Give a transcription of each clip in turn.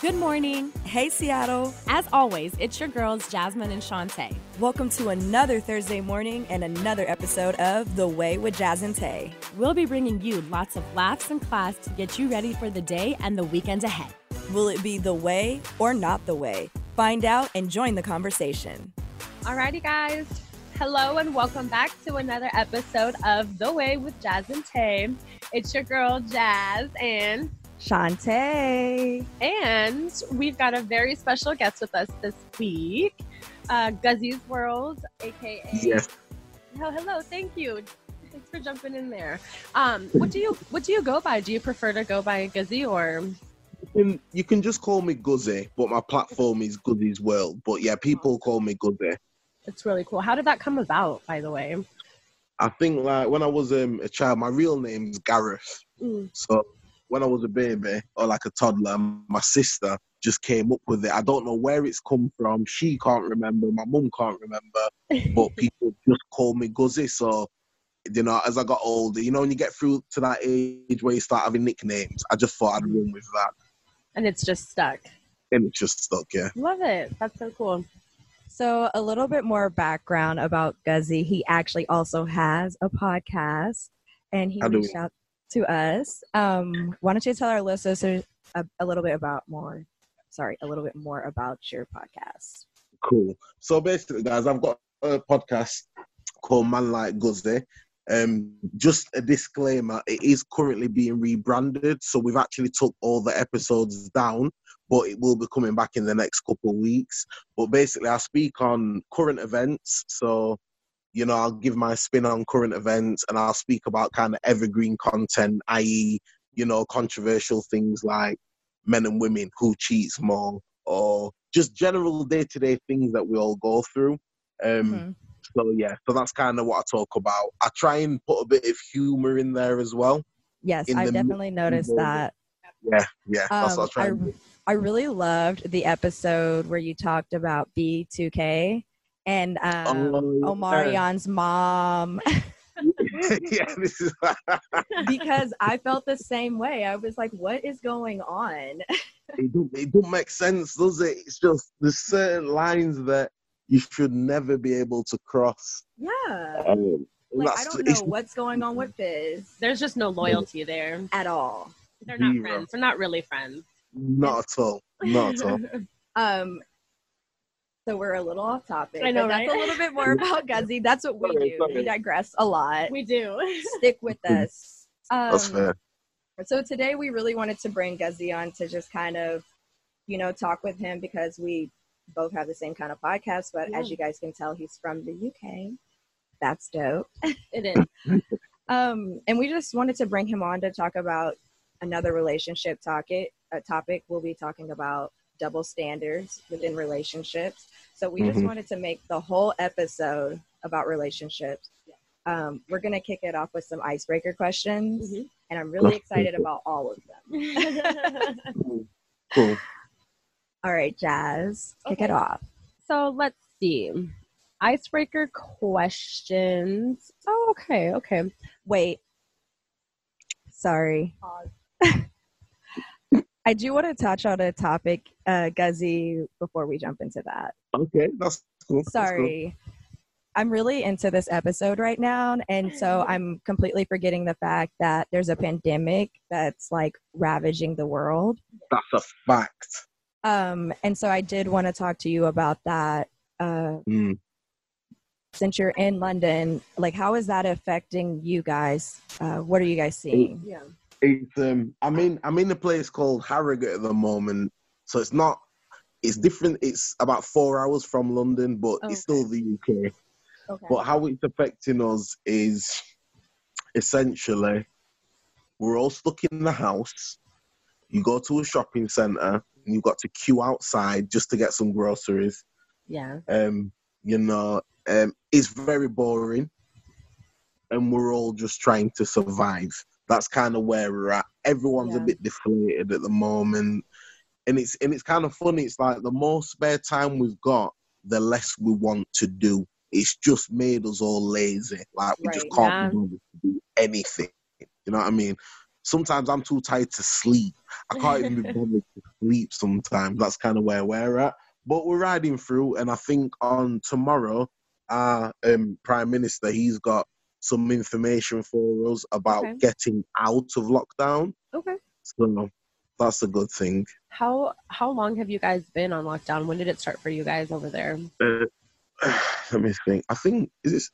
Good morning. Hey, Seattle. As always, it's your girls, Jasmine and Shantae. Welcome to another Thursday morning and another episode of The Way with Jazz and Taé. We'll be bringing you lots of laughs and class to get you ready for the day and the weekend ahead. Will it be the way or not the way? Find out and join the conversation. Alrighty, guys. Hello and welcome back to another episode of The Way with Jazz and Taé. It's your girl, Jazz, and Shantae. And we've got a very special guest with us this week, uh, Guzzi's World, aka. Yes. Oh, hello. Thank you. Thanks for jumping in there. Um, what do you what do you go by? Do you prefer to go by Guzzi or? You can, you can just call me Guzzi, but my platform is Guzzi's World. But yeah, people call me Guzzi. It's really cool. How did that come about, by the way? I think like when I was um, a child, my real name is Gareth. Mm. So when I was a baby or like a toddler, my sister just came up with it. I don't know where it's come from. She can't remember. My mum can't remember. But people just call me Guzzi. So, you know, as I got older, you know, when you get through to that age where you start having nicknames, I just thought I'd run with that. And it's just stuck. And it's just stuck, yeah. Love it. That's so cool. So, a little bit more background about Guzzi. He actually also has a podcast and he reached out to us. Um, why don't you tell our listeners a, a little bit about more, sorry, a little bit more about your podcast? Cool. So basically, guys, I've got a podcast called Man Like Guzzi. Um, just a disclaimer: it is currently being rebranded, so we've actually took all the episodes down, but it will be coming back in the next couple of weeks. But basically, I speak on current events, so you know, I'll give my spin on current events, and I'll speak about kind of evergreen content, i.e., you know, controversial things like men and women who cheats more, or just general day-to-day things that we all go through. Um, Mhm. So yeah, so that's kind of what I talk about. I try and put a bit of humor in there as well. Yes, I definitely noticed that. Yeah, yeah, that's what I Um, try. I. I really loved the episode where you talked about B2K and um, Oh, Omarion's mom yeah, this is because I felt the same way. I was like, what is going on? it don't, it don't make sense, does it? It's just there's certain lines that you should never be able to cross. Yeah. Um, Like, I don't know it's what's going on with Fizz There's just no loyalty there. at all. They're not Zero. friends. They're not really friends. not at all. Not at all. Um, so we're a little off topic. I know, but That's a little bit more about Guzzi. That's what we Sorry, do. sorry. We digress a lot. we do. Stick with us. Um, That's fair. So today we really wanted to bring Guzzi on to just kind of, you know, talk with him because we both have the same kind of podcast. But as you guys can tell, he's from the UK. That's dope. It is. Um, and we just wanted to bring him on to talk about another relationship topic. A topic we'll be talking about double standards within relationships. So we just Mhm. wanted to make the whole episode about relationships. Um, we're gonna kick it off with some icebreaker questions, Mhm. and I'm really excited about all of them. Cool. All right, Jazz, kick Okay. it off. so let's see. Icebreaker questions. Oh, okay, okay. Wait, sorry. I do want to touch on a topic, uh, Guzzi, before we jump into that. Okay, that's cool. that's cool. Sorry. I'm really into this episode right now. And so I'm completely forgetting the fact that there's a pandemic that's like ravaging the world. That's a fact. Um, and so I did want to talk to you about that. Uh, Mm. since you're in London, like how is that affecting you guys? Uh, what are you guys seeing? Yeah. It's um I'm in I'm in a place called Harrogate at the moment. So it's not it's different. It's about four hours from London, but it's still the UK. Okay. But how it's affecting us is essentially we're all stuck in the house. You go to a shopping centre and you've got to queue outside just to get some groceries. yeah. Um, you know, um, it's very boring, and we're all just trying to survive. That's kind of where we're at. Everyone's a bit deflated at the moment, and it's and it's kind of funny. It's like the more spare time we've got, the less we want to do. It's just made us all lazy. Like we just can't yeah. be bothered to do anything. You know what I mean? Sometimes I'm too tired to sleep, I can't even be bothered to sleep sometimes. That's kind of where we're at. But we're riding through, and I think on tomorrow, our um, Prime Minister, he's got some information for us about Okay. getting out of lockdown. Okay. So that's a good thing. How how long have you guys been on lockdown? When did it start for you guys over there? Uh, let me think. I think is this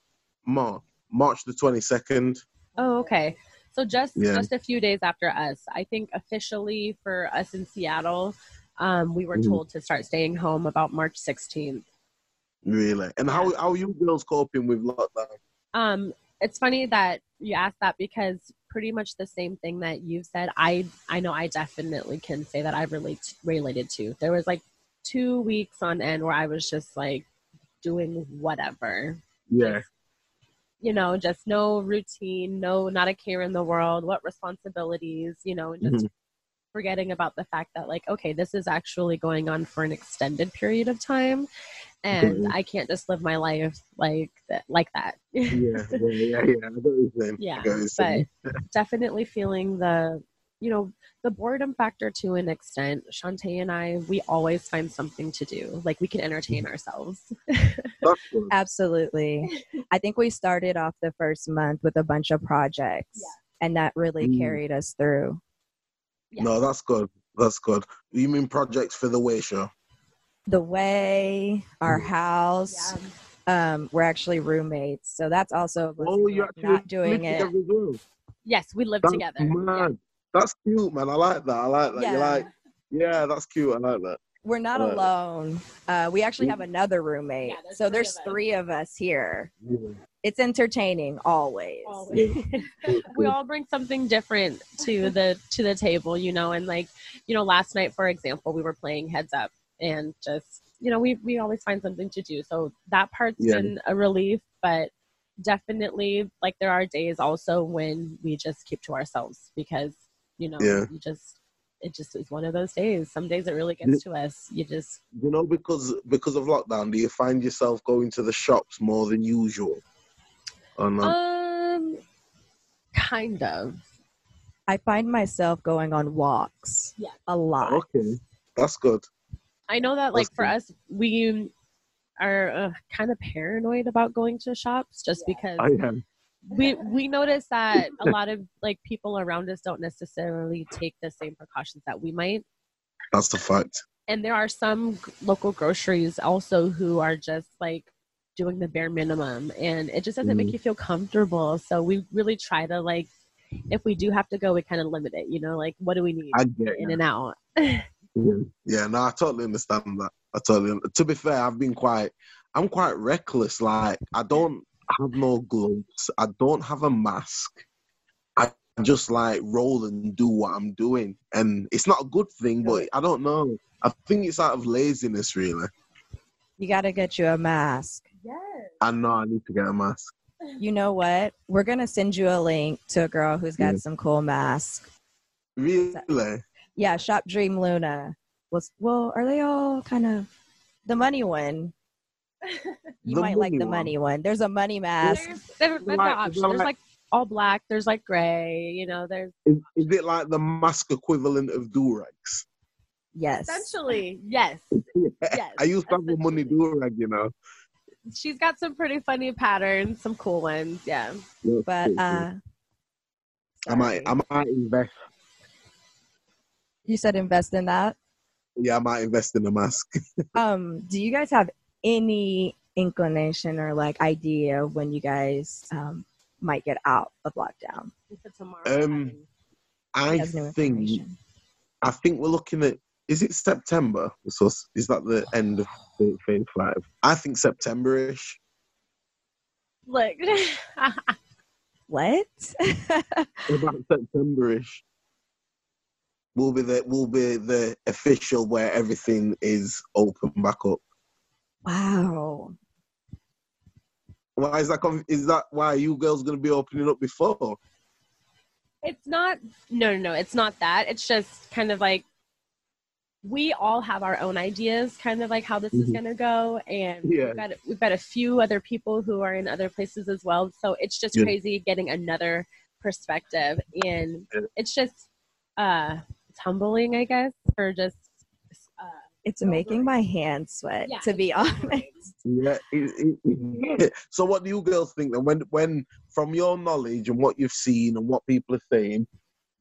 March, March the twenty second. Oh, okay. So just Yeah. just a few days after us, I think officially for us in Seattle, um, we were Mhm. told to start staying home about March 16th. Really? And how how are you girls coping with lockdown? Um, it's funny that you asked that because pretty much the same thing that you've said. I I know I definitely can say that I relate related to. There was like two weeks on end where I was just like doing whatever. Yeah. you know, just no routine, no, not a care in the world, what responsibilities, you know, and just mm-hmm. forgetting about the fact that, like, okay, this is actually going on for an extended period of time. And Mhm. I can't just live my life like that, like that. Yeah, yeah, yeah, yeah. I got what you're saying. I Yeah, got what you're saying. but definitely feeling the, you know, the boredom factor to an extent. Shantae and I, we always find something to do. Like we can entertain ourselves. That's good. Absolutely. I think we started off the first month with a bunch of projects, and that really Mm. carried us through. Yeah. No, that's good. That's good. You mean projects for the way show? The way, our house, um, we're actually roommates, so that's also Oh, you're like, actually not doing it. together as well. Yes, we live That's together. Yeah. That's cute, man. I like that. I like that. You're Yeah. like, yeah, that's cute. I like that. We're not Right. alone. Uh, we actually have another roommate, Yeah, there's so three there's of three of us here. Yeah. It's entertaining always. Always. we all bring something different to the to the table you know and like you know last night for example we were playing heads up and just you know we we always find something to do so that part's Yeah. been a relief but definitely like there are days also when we just keep to ourselves because you know Yeah. you just it just is one of those days some days it really gets to us you just You know, because because of lockdown, do you find yourself going to the shops more than usual? Or not? um kind of I find myself going on walks. Yeah. A lot. okay, that's good. I know that like for us, we are uh, kind of paranoid about going to shops just because I am. we we notice that a lot of like people around us don't necessarily take the same precautions that we might. That's the fact. And there are some local groceries also who are just like doing the bare minimum and it just doesn't make Mhm. you feel comfortable. So we really try to like if we do have to go, we kind of limit it, you know, like what do we need I get in and out. Yeah, yeah. No, I totally understand that. I totally. To be fair, I've been quite. I'm quite reckless. Like I don't have no gloves. I don't have a mask. I just like roll and do what I'm doing, and it's not a good thing. But I don't know. I think it's out of laziness, really. You got to get you a mask. Yes. I know I need to get a mask. You know what? We're going to send you a link to a girl who's got Yeah. some cool masks. Really? Yeah, Shop Dream Luna. Was well, are they all kind of the money one? You The might like the one. money one. There's a money mask. There's, there, there's Like- options. There's like- like all black. There's like gray. You know, there's Is, is it like the mask equivalent of Durex? Yes. essentially yes, yes. I used to have a money Durag, you know. She's got some pretty funny patterns, some cool ones. Yeah. But uh I might, sorry. I might invest. You said invest in that. Yeah, I might invest in a mask. Um, do you guys have any inclination or like idea when you guys um might get out of lockdown? Um, I He think. I think we're looking at is it September? So is that the end of phase five? I think September-ish. Look. What? About September-ish. Will be the will be the official where everything is open back up. wow. Why is that? conf- Is that why you girls gonna be opening up before? it's not. No, no, no. It's not that. It's just kind of like we all have our own ideas, kind of like how this is Mhm. going to go, and Yeah. we've got we've got a few other people who are in other places as well. So it's just Yeah. crazy getting another perspective, and Yeah. it's just uh it's humbling, I guess, for just. Uh, It's making my hands sweat, Yeah, to be honest. humbling. Yeah. it- it- so, what do you girls think then? When, when, from your knowledge and what you've seen and what people are saying,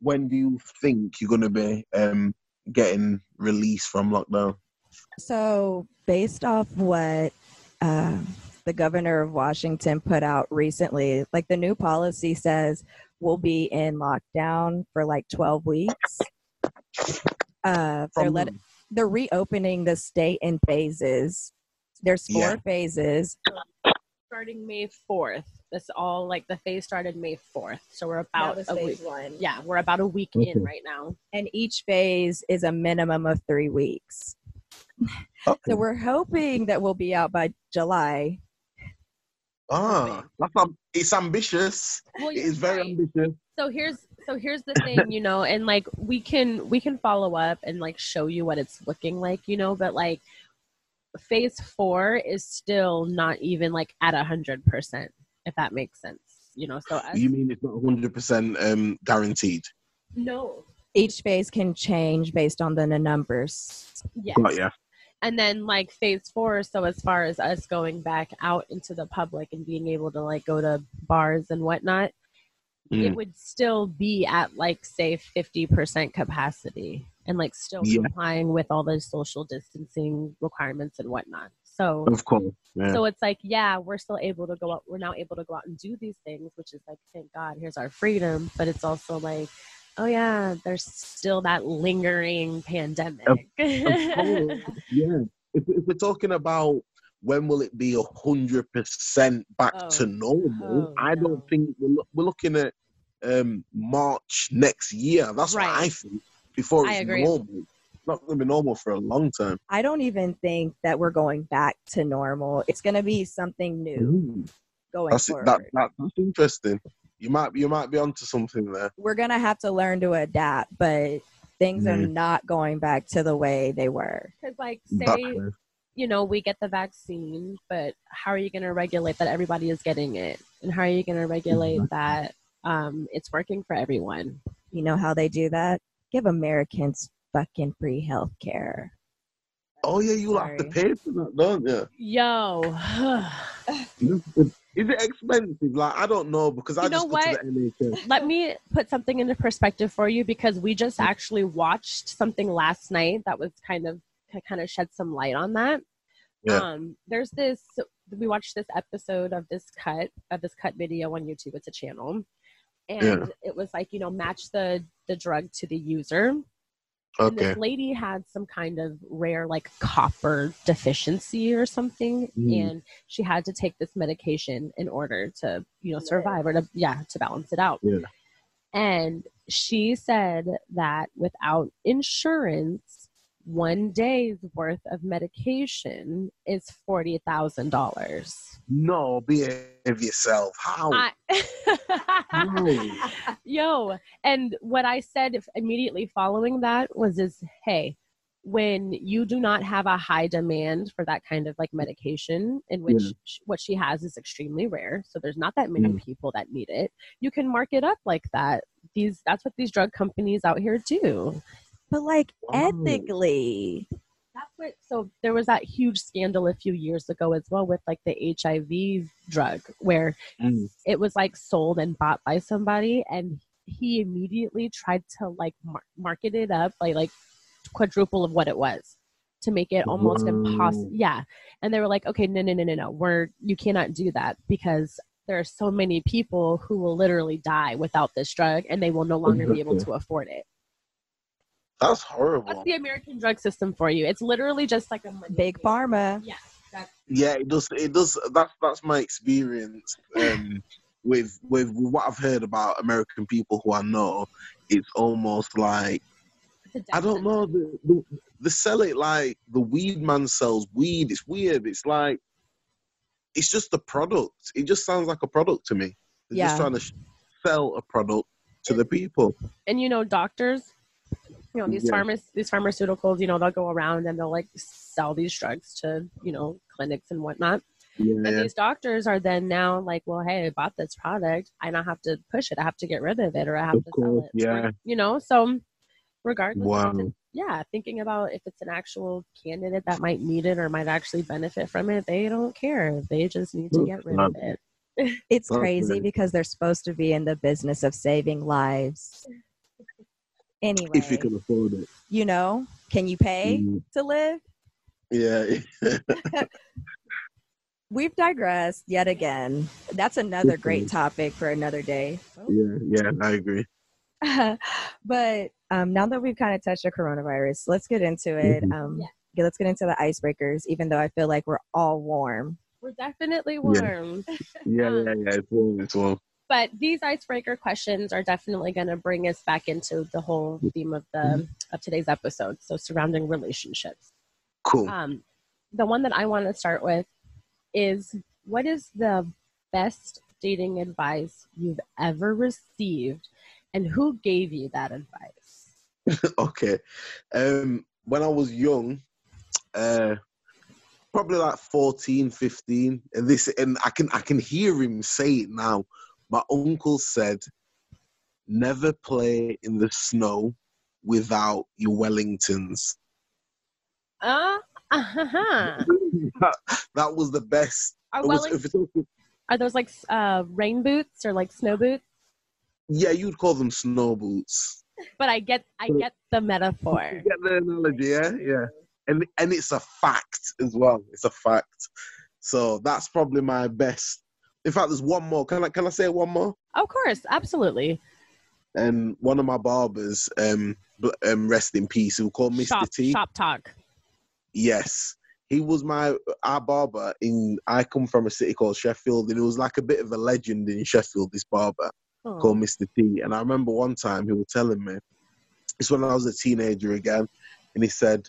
when do you think you're going to be um, getting released from lockdown? So, based off what uh, the governor of Washington put out recently, like the new policy says, we'll be in lockdown for like 12 weeks. Uh, they're, let, they're reopening the state in phases. There's four Yeah. phases. starting May 4th. This all like the phase started May 4th. So we're about a week. one. Yeah, we're about a week Okay. in right now. And each phase is a minimum of three weeks. Okay. So we're hoping that we'll be out by July. ah, that's, it's ambitious. Well, It you're very ambitious. so here's so here's the thing you know and like we can we can follow up and like show you what it's looking like you know but like phase four is still not even like at a hundred percent if that makes sense you know so us, You mean it's not 100% um, guaranteed? no Each phase can change based on the numbers. yeah But yeah. and then like phase four so as far as us going back out into the public and being able to like go to bars and whatnot it Mm. would still be at like say 50% capacity and like still Yeah. complying with all the social distancing requirements and whatnot so Of course. Yeah. so it's like yeah we're still able to go out we're now able to go out and do these things which is like thank god here's our freedom but it's also like oh yeah there's still that lingering pandemic Of course. yeah. If, if we're talking about when will it be a hundred percent back Oh, to normal, oh, I no. don't think we're, we're looking at um, March next year. That's what I Right. think. Before it's normal, It's not going to be normal for a long time. I don't even think that we're going back to normal. It's going to be something new Ooh, going that's, forward. that, that, that's interesting. You might you might be onto something there. we're going to have to learn to adapt, but things are Mhm. not going back to the way they were. because like say fair. you know, we get the vaccine, but how are you going to regulate that everybody is getting it? And how are you going to regulate that um, it's working for everyone? You know how they do that? Give Americans fucking free health care. Oh yeah, you'll have to Sorry. pay for that, don't you? Yo, Is it expensive? Like I don't know because I You know just go what? to the NHS. let me put something into perspective for you because we just actually watched something last night that was kind of kind of shed some light on that. Yeah. Um, there's this. We watched this episode of this cut of this cut video on YouTube. It's a channel, and Yeah. it was like you know match the the drug to the user. And Okay. this lady had some kind of rare like copper deficiency or something Mm. and she had to take this medication in order to you know survive or to yeah to balance it out Yeah. and she said that without insurance one day's worth of medication is forty thousand dollars. No, behave yourself. How? I Yo, and what I said immediately following that was is hey, when you do not have a high demand for that kind of like medication in which Yeah. sh- what she has is extremely rare, so there's not that many Mm. people that need it. You can mark it up like that. These that's what these drug companies out here do. But like Wow. ethically, That's what. So there was that huge scandal a few years ago as well with like the HIV drug, where Mm. it was like sold and bought by somebody, and he immediately tried to like mar- market it up like like quadruple of what it was to make it almost impossible. Yeah, and they were like, okay, no, no, no, no, no, we're you cannot do that because there are so many people who will literally die without this drug, and they will no longer be able to afford it. That's horrible. That's the American drug system for you. It's literally just like a money big thing. pharma. Yeah. That's, yeah, it does. It does. That's that's my experience um, with with what I've heard about American people who I know. It's almost like it's a I don't know. The, the, they sell it like the weed man sells weed. It's weird. It's like it's just a product. It just sounds like a product to me. They're Yeah. just trying to sell a product to the people. and you know doctors you know these Yeah. pharma- these pharmaceuticals you know they'll go around and they'll like sell these drugs to you know clinics and whatnot Yeah, and these doctors are then now like well hey i bought this product i now have to push it i have to get rid of it or i have Of to sell it yeah. you know so regardless. Wow. If it's, yeah, thinking about if it's an actual candidate that might need it or might actually benefit from it, they don't care. They just need to get rid of it. It's crazy because they're supposed to be in the business of saving lives. Anyway, If you can afford it. you know, can you pay Mm, to live? Yeah. We've digressed yet again. That's another great topic for another day. yeah. Yeah. I agree. but um, now that we've kind of touched the coronavirus, let's get into it. Mhm. Um, Yeah. yeah, let's get into the icebreakers, even though I feel like we're all warm. We're definitely warm. Yeah. Um, Yeah. Yeah. It's warm. It's warm. But these icebreaker questions are definitely going to bring us back into the whole theme of the of today's episode so surrounding relationships Cool. um, the one that i want to start with is what is the best dating advice you've ever received and who gave you that advice okay. Um, when I was young, uh, probably like 14, 15, and this, and I can I can hear him say it now. My uncle said, "Never play in the snow without your Wellingtons." uh, uh-huh. that, was the best. are, was- are those like uh, rain boots or like snow boots yeah, you'd call them snow boots. but i get i get the metaphor You get the analogy, yeah, yeah. And and it's a fact as well. It's a fact. So that's probably my best. In fact, there's one more. Can I can I say one more? of course absolutely And one of my barbers, um, um rest in peace, who called Mr. shop, T. shop talk Yes, he was my our barber. In I come from a city called Sheffield, and it was like a bit of a legend in Sheffield. This barber Oh. called Mr. T. And I remember one time he was telling me, it's when I was a teenager again, and he said,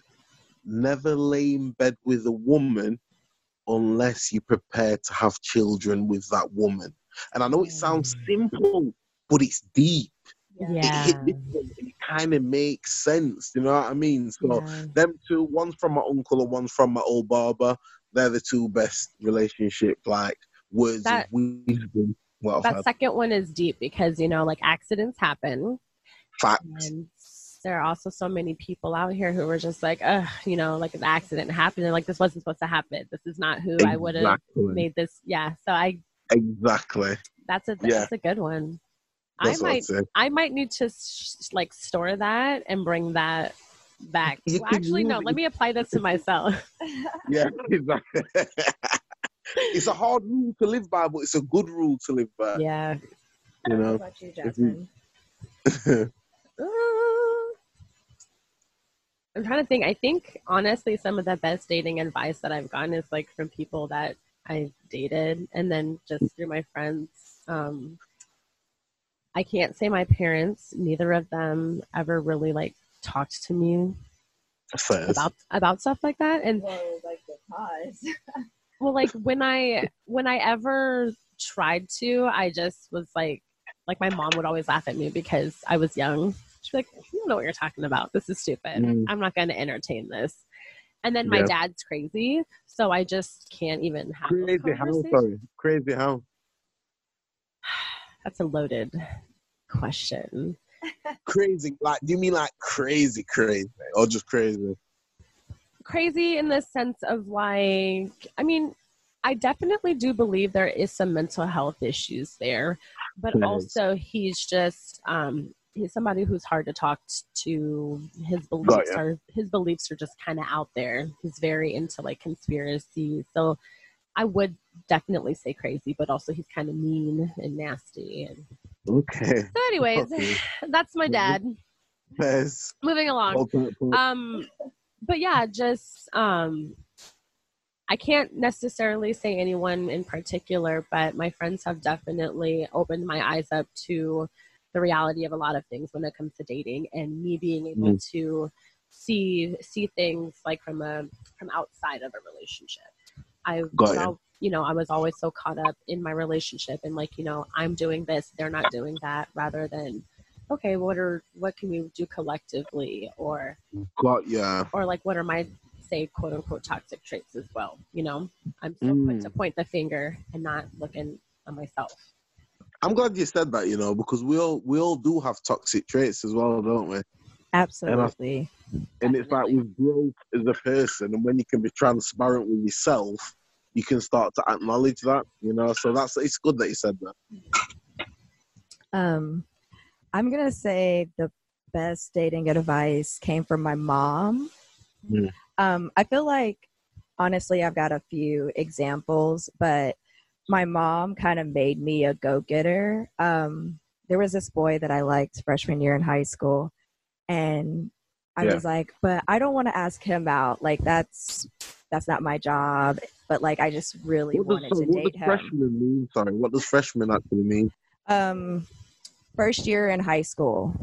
Never lay in bed with a woman unless you're prepared to have children with that woman. And I know it sounds mm. simple, but it's deep. Yeah hit different. It kind of makes sense. You know what I mean? So Yeah. them two, one's from my uncle and one's from my old barber. They're the two best relationship like words That- of wisdom. Well, that second one is deep because you know like accidents happen facts. and there are also so many people out here who were just like uh you know like an accident happened and like this wasn't supposed to happen this is not who i would have made this yeah so i Exactly. that's a Yeah. that's a good one That's i might i might need to sh- like store that and bring that back well, actually no let me apply this to myself Yeah, exactly. it's a hard rule to live by, but it's a good rule to live by. yeah You What know. about you, Jasmine? I'm trying to think. I think honestly, some of the best dating advice that I've gotten is like from people that I've dated, and then just through my friends. Um, I can't say my parents. Neither of them ever really like talked to me First. about about stuff like that. And Well, like the cause. well, like when I when I ever tried to, I just was like, like my mom would always laugh at me because I was young. She'd like, "You don't know what you're talking about. This is stupid. Mm. I'm not going to entertain this." And then my Yeah. dad's crazy, so I just can't even have those Crazy how? Sorry. Crazy how? That's a loaded question. Crazy. Like, do you mean like crazy, crazy, or just crazy? Crazy in the sense of like, I mean, I definitely do believe there is some mental health issues there, but There is. also he's just um, he's somebody who's hard to talk to. His beliefs ya. are his beliefs are just kind of out there. He's very into like conspiracy, so I would definitely say crazy, but also he's kind of mean and nasty. And Okay. so, anyways, Okay. that's my dad. Yes. Moving along. Hold that thought. um but yeah just um i can't necessarily say anyone in particular but my friends have definitely opened my eyes up to the reality of a lot of things when it comes to dating and me being able to see see things like from a from outside of a relationship. I Got was al- you know i was always so caught up in my relationship and like you know i'm doing this they're not doing that rather than okay what are what can we do collectively? Or Got ya. or like what are my say quote unquote toxic traits as well you know? I'm so quick Mm. to point the finger and not looking at myself I'm glad you said that, you know, because we all we all do have toxic traits as well, don't we? Absolutely. And it's like Definitely. with growth as a person, and when you can be transparent with yourself, you can start to acknowledge that, you know. So that's it's good that you said that. Um, I'm gonna say the best dating advice came from my mom. Mm. Um, I feel like honestly, I've got a few examples, but my mom kind of made me a go-getter. Um, there was this boy that I liked freshman year in high school, and I Yeah. was like, but I don't want to ask him out. Like that's that's not my job. But like, I just really What wanted does, to what date does him. freshman mean? Sorry, what does freshman actually mean? Um, first year in high school.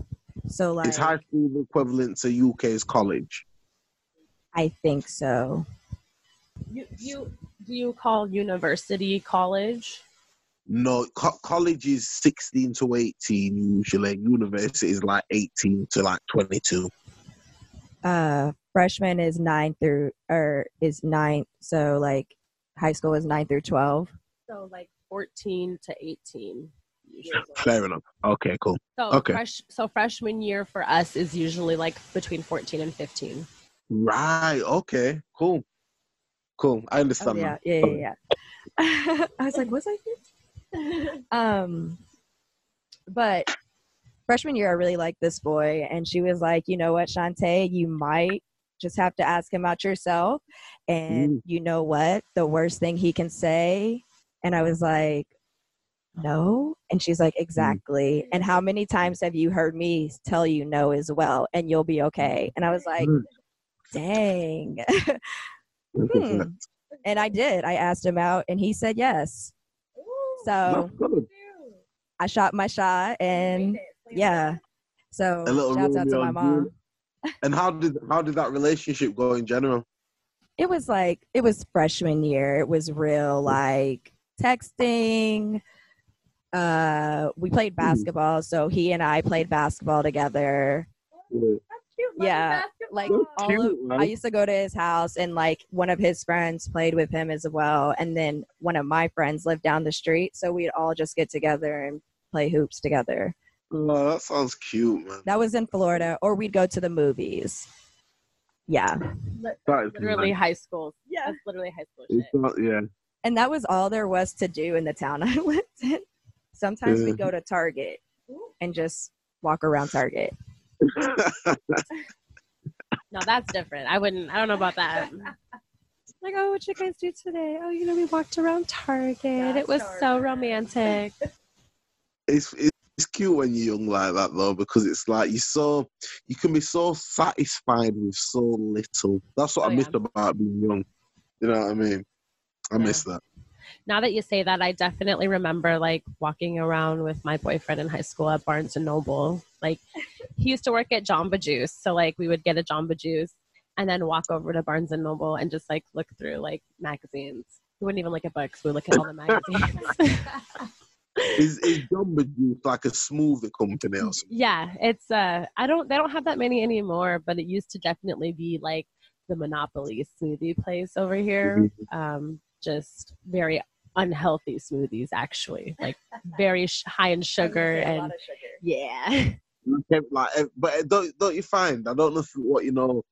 So like, Is high school the equivalent to UK's college? I think so. You, you do you call university college? No, co- college is 16 to 18 usually. University is like 18 to like 22. Uh, freshman is nine through or is nine. So like, high school is nine through twelve. So like 14 to 18. usually. Fair enough. Okay, cool. So Okay. fresh so freshman year for us is usually like between 14 and 15. Right. Okay. Cool. Cool. I Oh, understand yeah, yeah, yeah, yeah. I was like, was I? 15? Um, but freshman year, I really liked this boy, and she was like, you know what, Shantae, you might just have to ask him out yourself, and Mm. you know what, the worst thing he can say, and I was like. No. And she's like, exactly. And how many times have you heard me tell you no as well? And you'll be okay. And I was like, Mm. dang. Hmm. And I did. I asked him out and he said yes. So I shot my shot and yeah. So A shouts out to my mom. And how did how did that relationship go in general? It was like it was freshman year. It was real like texting. Uh we played basketball, so he and I played basketball together. Yeah, like That's all of. I used to go to his house and like one of his friends played with him as well. And then one of my friends lived down the street. So we'd all just get together and play hoops together. Oh, that sounds cute, man. That was in Florida, or we'd go to the movies. Yeah. That is literally nice. high school. Yeah. That's literally high school shit. Not, yeah. And that was all there was to do in the town I lived in. Sometimes Yeah. we'd go to Target and just walk around Target. No, that's different. I wouldn't. I don't know about that. Like, oh, what you guys do today? Oh, you know, we walked around Target. it was so romantic. it's it's cute when you're young like that though because it's like you're so you can be so satisfied with so little. That's what Oh, I yeah. miss about being young. You know what I mean? I Yeah. miss that. Now that you say that, I definitely remember like walking around with my boyfriend in high school at Barnes and Noble. Like he used to work at Jamba Juice, so like we would get a Jamba Juice and then walk over to Barnes and Noble and just like look through like magazines. We wouldn't even look at books. We would look at all the magazines. Is is Jumbo Juice like a smoothie company or something? yeah, it's uh I don't they don't have that many anymore, but it used to definitely be like the Monopoly smoothie place over here. Um just very unhealthy smoothies actually. Like very sh- high in sugar and sugar. yeah. Like, eh, but eh, don't don't you find? I don't know if, what you know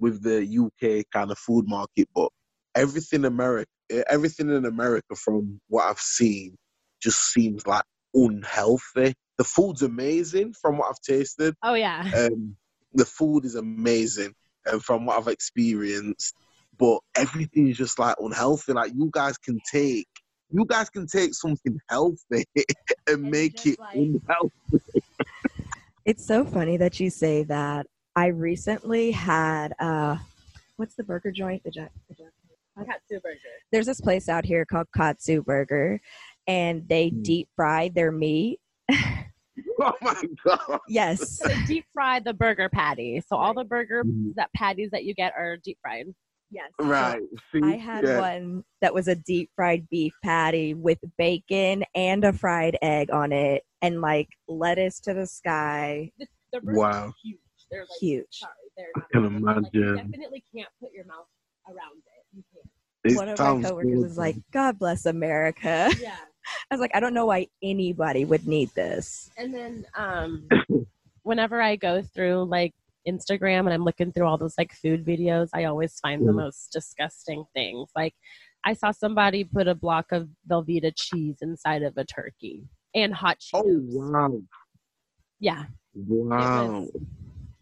with the UK kind of food market, but everything America, eh, everything in America, from what I've seen, just seems like unhealthy. The food's amazing from what I've tasted. Oh yeah. Um, the food is amazing, and from what I've experienced, but everything is just like unhealthy. Like you guys can take, you guys can take something healthy and make it like- unhealthy. It's so funny that you say that. I recently had uh what's the burger joint? The, Jack- the Jack- Katsu burger. There's this place out here called Katsu Burger and they Hmm. deep fry their meat. Oh my god! Yes. So deep fry the burger patty. So all the burger Mhm. that patties that you get are deep fried. Yes. Right. See, I had yeah. one that was a deep fried beef patty with bacon and a fried egg on it and like lettuce to the sky. The, the Wow. are huge. They're like Huge. sorry, they're I not can big, but, like, you imagine. definitely can't put your mouth around it. You can't. It One of my sounds coworkers was like, God bless America. Yeah. I was like, I don't know why anybody would need this. And then um whenever I go through like Instagram and I'm looking through all those like food videos, I always find the Mm. most disgusting things. Like I saw somebody put a block of Velveeta cheese inside of a turkey and hot Oh wow, Yeah. wow. was-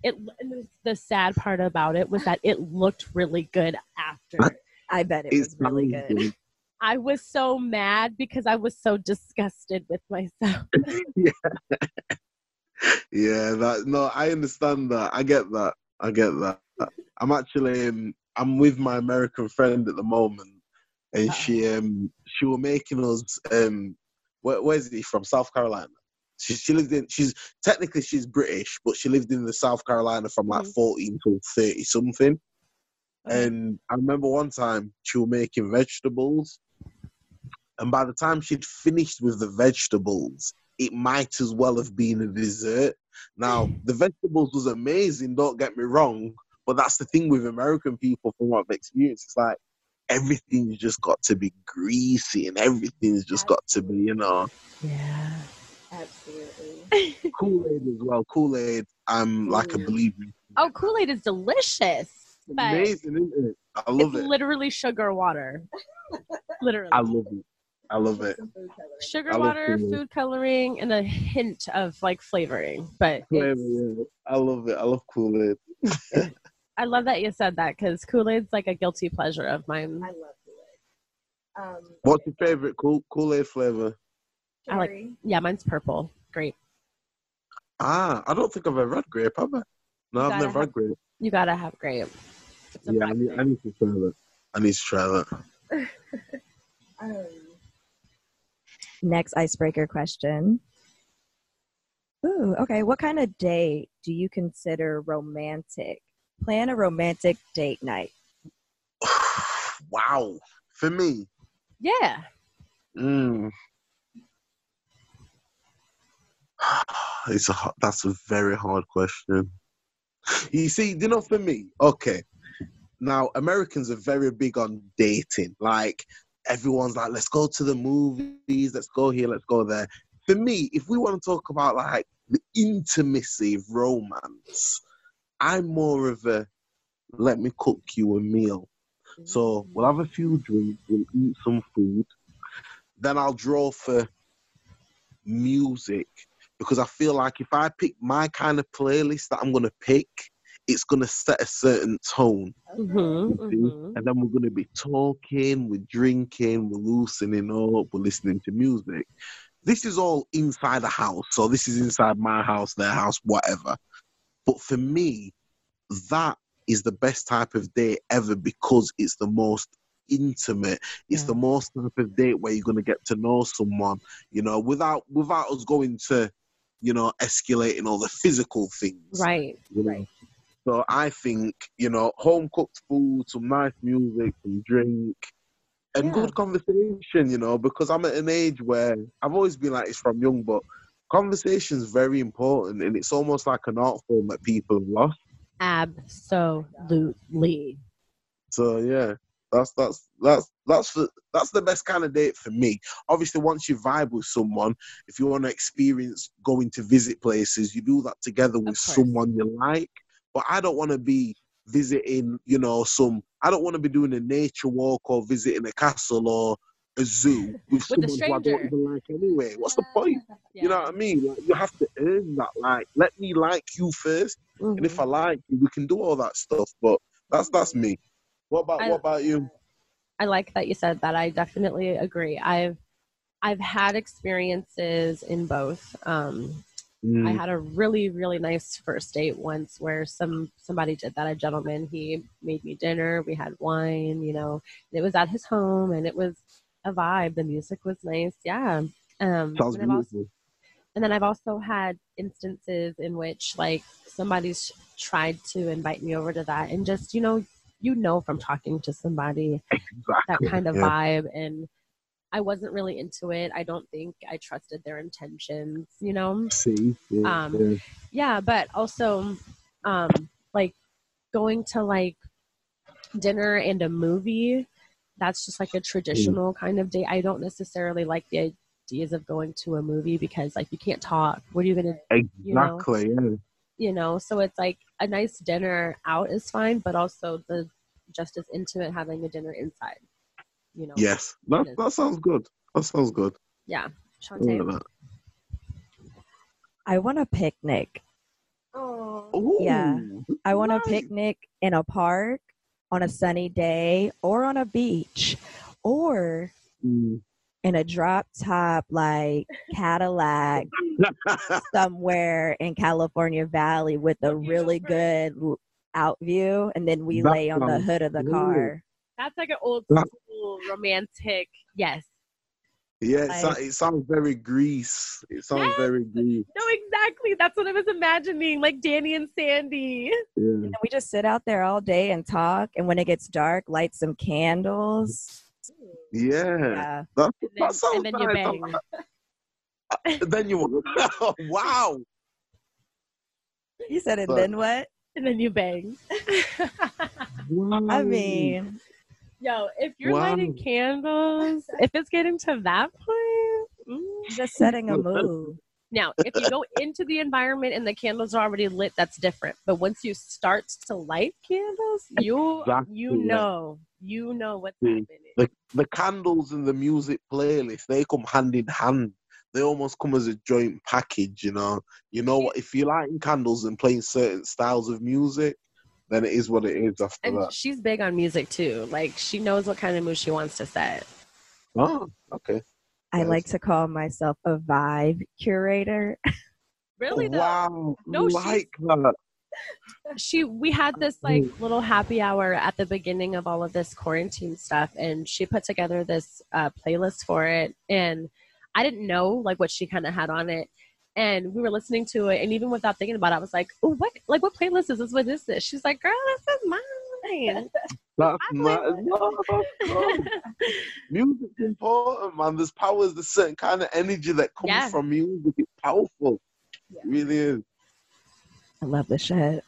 It the- the sad part about it was that it looked really good after. I bet it It's was really sounds good. I was so mad because I was so disgusted with myself. Yeah, that no, I understand that. I get that. I get that. I'm actually um, I'm with my American friend at the moment, and she um she was making us um where, where's he from? South Carolina. She she lived in she's technically she's British, but she lived in the South Carolina from like Mhm. 14 to 30 something. And I remember one time she was making vegetables, and by the time she'd finished with the vegetables, it might as well have been a dessert. Now, hmm. the vegetables was amazing, don't get me wrong, but that's the thing with American people from what I've experienced. It's like everything's just got to be greasy and everything's just got to be, you know, Yeah. Absolutely. Kool Aid as well. Kool Aid, I'm like a mm. believer. Oh, Kool Aid is delicious. But Amazing, isn't it? I love it. it's it. literally sugar water. literally. I love it. I love it. sugar I love water, Kool-Aid. food coloring, and a hint of like flavoring. But Flavor, it's- yeah. I love it. I love Kool Aid. I love that you said that because Kool Aid's like a guilty pleasure of mine. I love Kool-Aid. Um, What's your favorite Kool Kool Aid flavor? I like- Yeah, mine's purple. Great. Ah, I don't think I've ever had grape, have I? No, I've gotta never had grape. You gotta have grape. Yeah, I need, thing. I need to try that. I need to try that. Um, next icebreaker question. Ooh, okay. What kind of date do you consider romantic? Plan a romantic date night. wow. For me, Yeah. mm, it's a that's a very hard question. You see, you know, for me, okay. Now Americans are very big on dating. Like everyone's like, let's go to the movies, let's go here, let's go there. For me, if we want to talk about like the intimacy of romance, I'm more of a let me cook you a meal. So we'll have a few drinks, we'll eat some food. Then I'll draw for music because I feel like if I pick my kind of playlist that I'm gonna pick, it's gonna set a certain tone. Mhm, see? mhm. And then we're gonna be talking, we're drinking, we're loosening up, we're listening to music. This is all inside the house. So this is inside my house, their house, whatever. But for me, that is the best type of date ever because it's the most intimate. It's Yeah. the most type of date where you're gonna get to know someone, you know, without without us going to, you know, escalating all the physical things. Right. you know. Right. So I think, you know, home cooked food, some nice music, some drink, and Yeah. good conversation, you know, because I'm at an age where I've always been like this from young, but conversation is very important and it's almost like an art form that people have lost. Absolutely. So yeah, that's that's that's that's the that's the best kind of date for me. Obviously, once you vibe with someone, if you want to experience going to visit places, you do that together with someone you like. But I don't want to be visiting, you know, some. I don't want to be doing a nature walk or visiting a castle or a zoo with, With someone who I don't even like anyway. What's the point? You know what I mean? Like, you have to earn that. Like, let me like you first, and if Mhm. I like you, we can do all that stuff. But that's that's me. What about I- what about you? I like that you said that. I definitely agree. I've I've had experiences in both. Um, I Mm, had a really really nice first date once where some somebody did that. A gentleman he made me dinner. We had wine. You know, it was at his home and it was a vibe. The music was nice. Yeah. Um, sounds and also- and then I've also had instances in which like somebody's tried to invite me over to that and just you know you know from talking to somebody that kind of yeah. vibe and I wasn't really into it. I don't think I trusted their intentions, you know. See, yeah, Um, yeah. Yeah, but also um like going to like dinner and a movie, that's just like a traditional kind of date. I don't necessarily like the ideas of going to a movie because like you can't talk. What are you gonna you know? exactly. Yeah. you know. So it's like a nice dinner out is fine, but also the just as intimate having a dinner inside. You know. Yes, that that sounds good. That sounds good. Yeah. I Shantae. that. I want a picnic. Oh. Yeah. I want a picnic in a park on a sunny day or on a beach or Mm. in a drop top like Cadillac somewhere in California Valley with a really good out view and then we That lay on the hood of the good. car. That's like an old school romantic. Yes. yeah, it, so- it sounds very Grease. It sounds Yes. very Grease. No, exactly. That's what I was imagining, like Danny and Sandy. Yeah. And we just sit out there all day and talk and when it gets dark light some candles. Yeah, Yeah. that, And then, that sounds and then you bang. Then you wow. You said it But- then what? And then you bang. wow. I mean, Yo, if you're Wow. lighting candles, if it's getting to that point, mm. just setting a mood. now if you go into the environment and the candles are already lit, that's different. But once you start to light candles, you Exactly, you know, you know what's Mm. happening. the the candles and the music playlist they come hand in hand. They almost come as a joint package, you know. You know what? If you're lighting candles and playing certain styles of music, then it is what it is after And that. she's big on music too. Like she knows what kind of mood she wants to set. Oh, okay. I Yes. like to call myself a vibe curator. Really though. wow. No, she's- like that. she we had this like little happy hour at the beginning of all of this quarantine stuff and she put together this uh, playlist for it and i didn't know like what she kind of had on it and we were listening to it and even without thinking about it i was like oh what like what playlist is this what is this she's like girl this is mine That's I nice. like No, that's good. Music's important, man. There's power, there's a certain kind of energy that comes Yeah. from music. It's powerful. Yeah. It really is. I love this shit.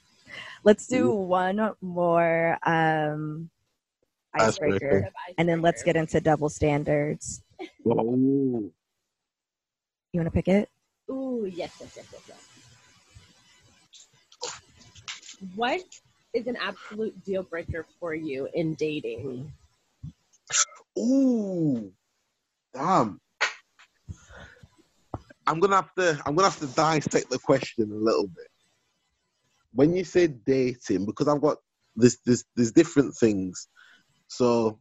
Let's do one more um, icebreaker, Icebreaker. and then let's get into double standards. Oh. You want to pick it? Ooh, yes, yes, yes, yes, yes. What is an absolute deal breaker for you in dating? Ooh, damn. I'm gonna have to. I'm gonna have to dissect the question a little bit. When you say dating, because I've got this, this, there's different things. So,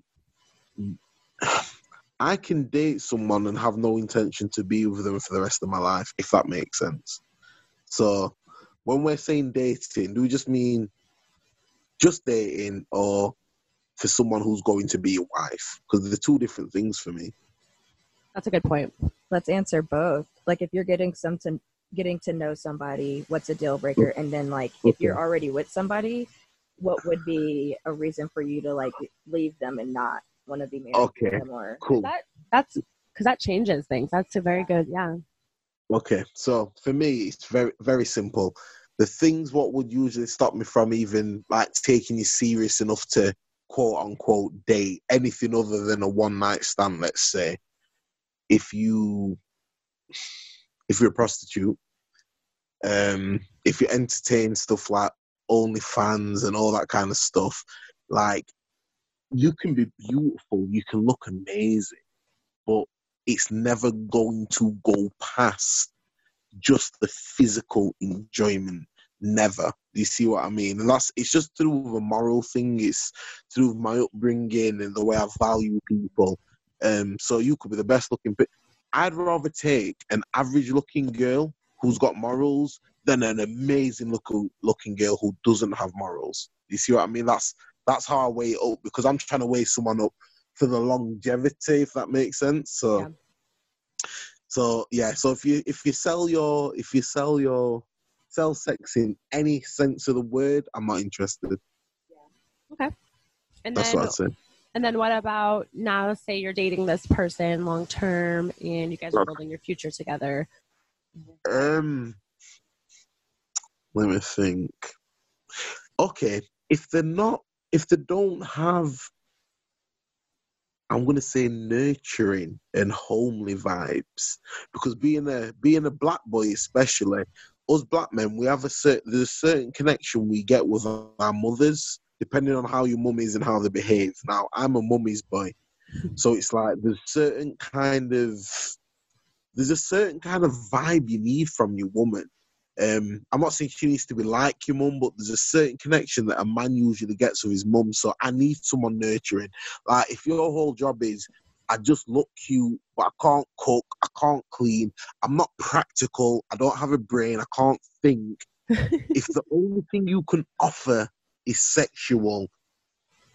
I can date someone and have no intention to be with them for the rest of my life, if that makes sense. So, when we're saying dating, do we just mean just dating, or for someone who's going to be your wife because they're two different things for me. That's a good point. Let's answer both. Like if you're getting some to, getting to know somebody, what's a deal breaker? And then like if you're already with somebody, what would be a reason for you to like leave them and not want to be married Okay. to them or Cool. That that's because that changes things. That's a very good. Yeah. Okay, so for me, it's very very simple. The things what would usually stop me from even like taking you serious enough to quote unquote date anything other than a one night stand, let's say, if you if you're a prostitute, um, if you entertain stuff like OnlyFans and all that kind of stuff, like you can be beautiful, you can look amazing, but it's never going to go past just the physical enjoyment. Never. Do you see what I mean? And that's it's just through the moral thing. It's through my upbringing and the way I value people. Um, so you could be the best looking, but I'd rather take an average looking girl who's got morals than an amazing looking looking girl who doesn't have morals. You see what I mean? That's that's how I weigh it up because I'm trying to weigh someone up for the longevity, if that makes sense. So, Yeah. so yeah. So if you if you sell your if you sell your sell sex in any sense of the word, I'm not interested. Okay. And That's then what I'd say. and then what about now? Say you're dating this person long term, and you guys are building your future together. Um, let me think. Okay, if they're not, if they don't have, I'm gonna say nurturing and homely vibes, because being a being a black boy especially, us black men, we have a certain there's a certain connection we get with our mothers, depending on how your mum is and how they behave. Now, I'm a mummy's boy, so it's like there's certain kind of there's a certain kind of vibe you need from your woman. Um, I'm not saying she needs to be like your mum, but there's a certain connection that a man usually gets with his mum. So I need someone nurturing. Like if your whole job is I just look cute, but I can't cook, I can't clean, I'm not practical, I don't have a brain, I can't think. if the only thing you can offer is sexual,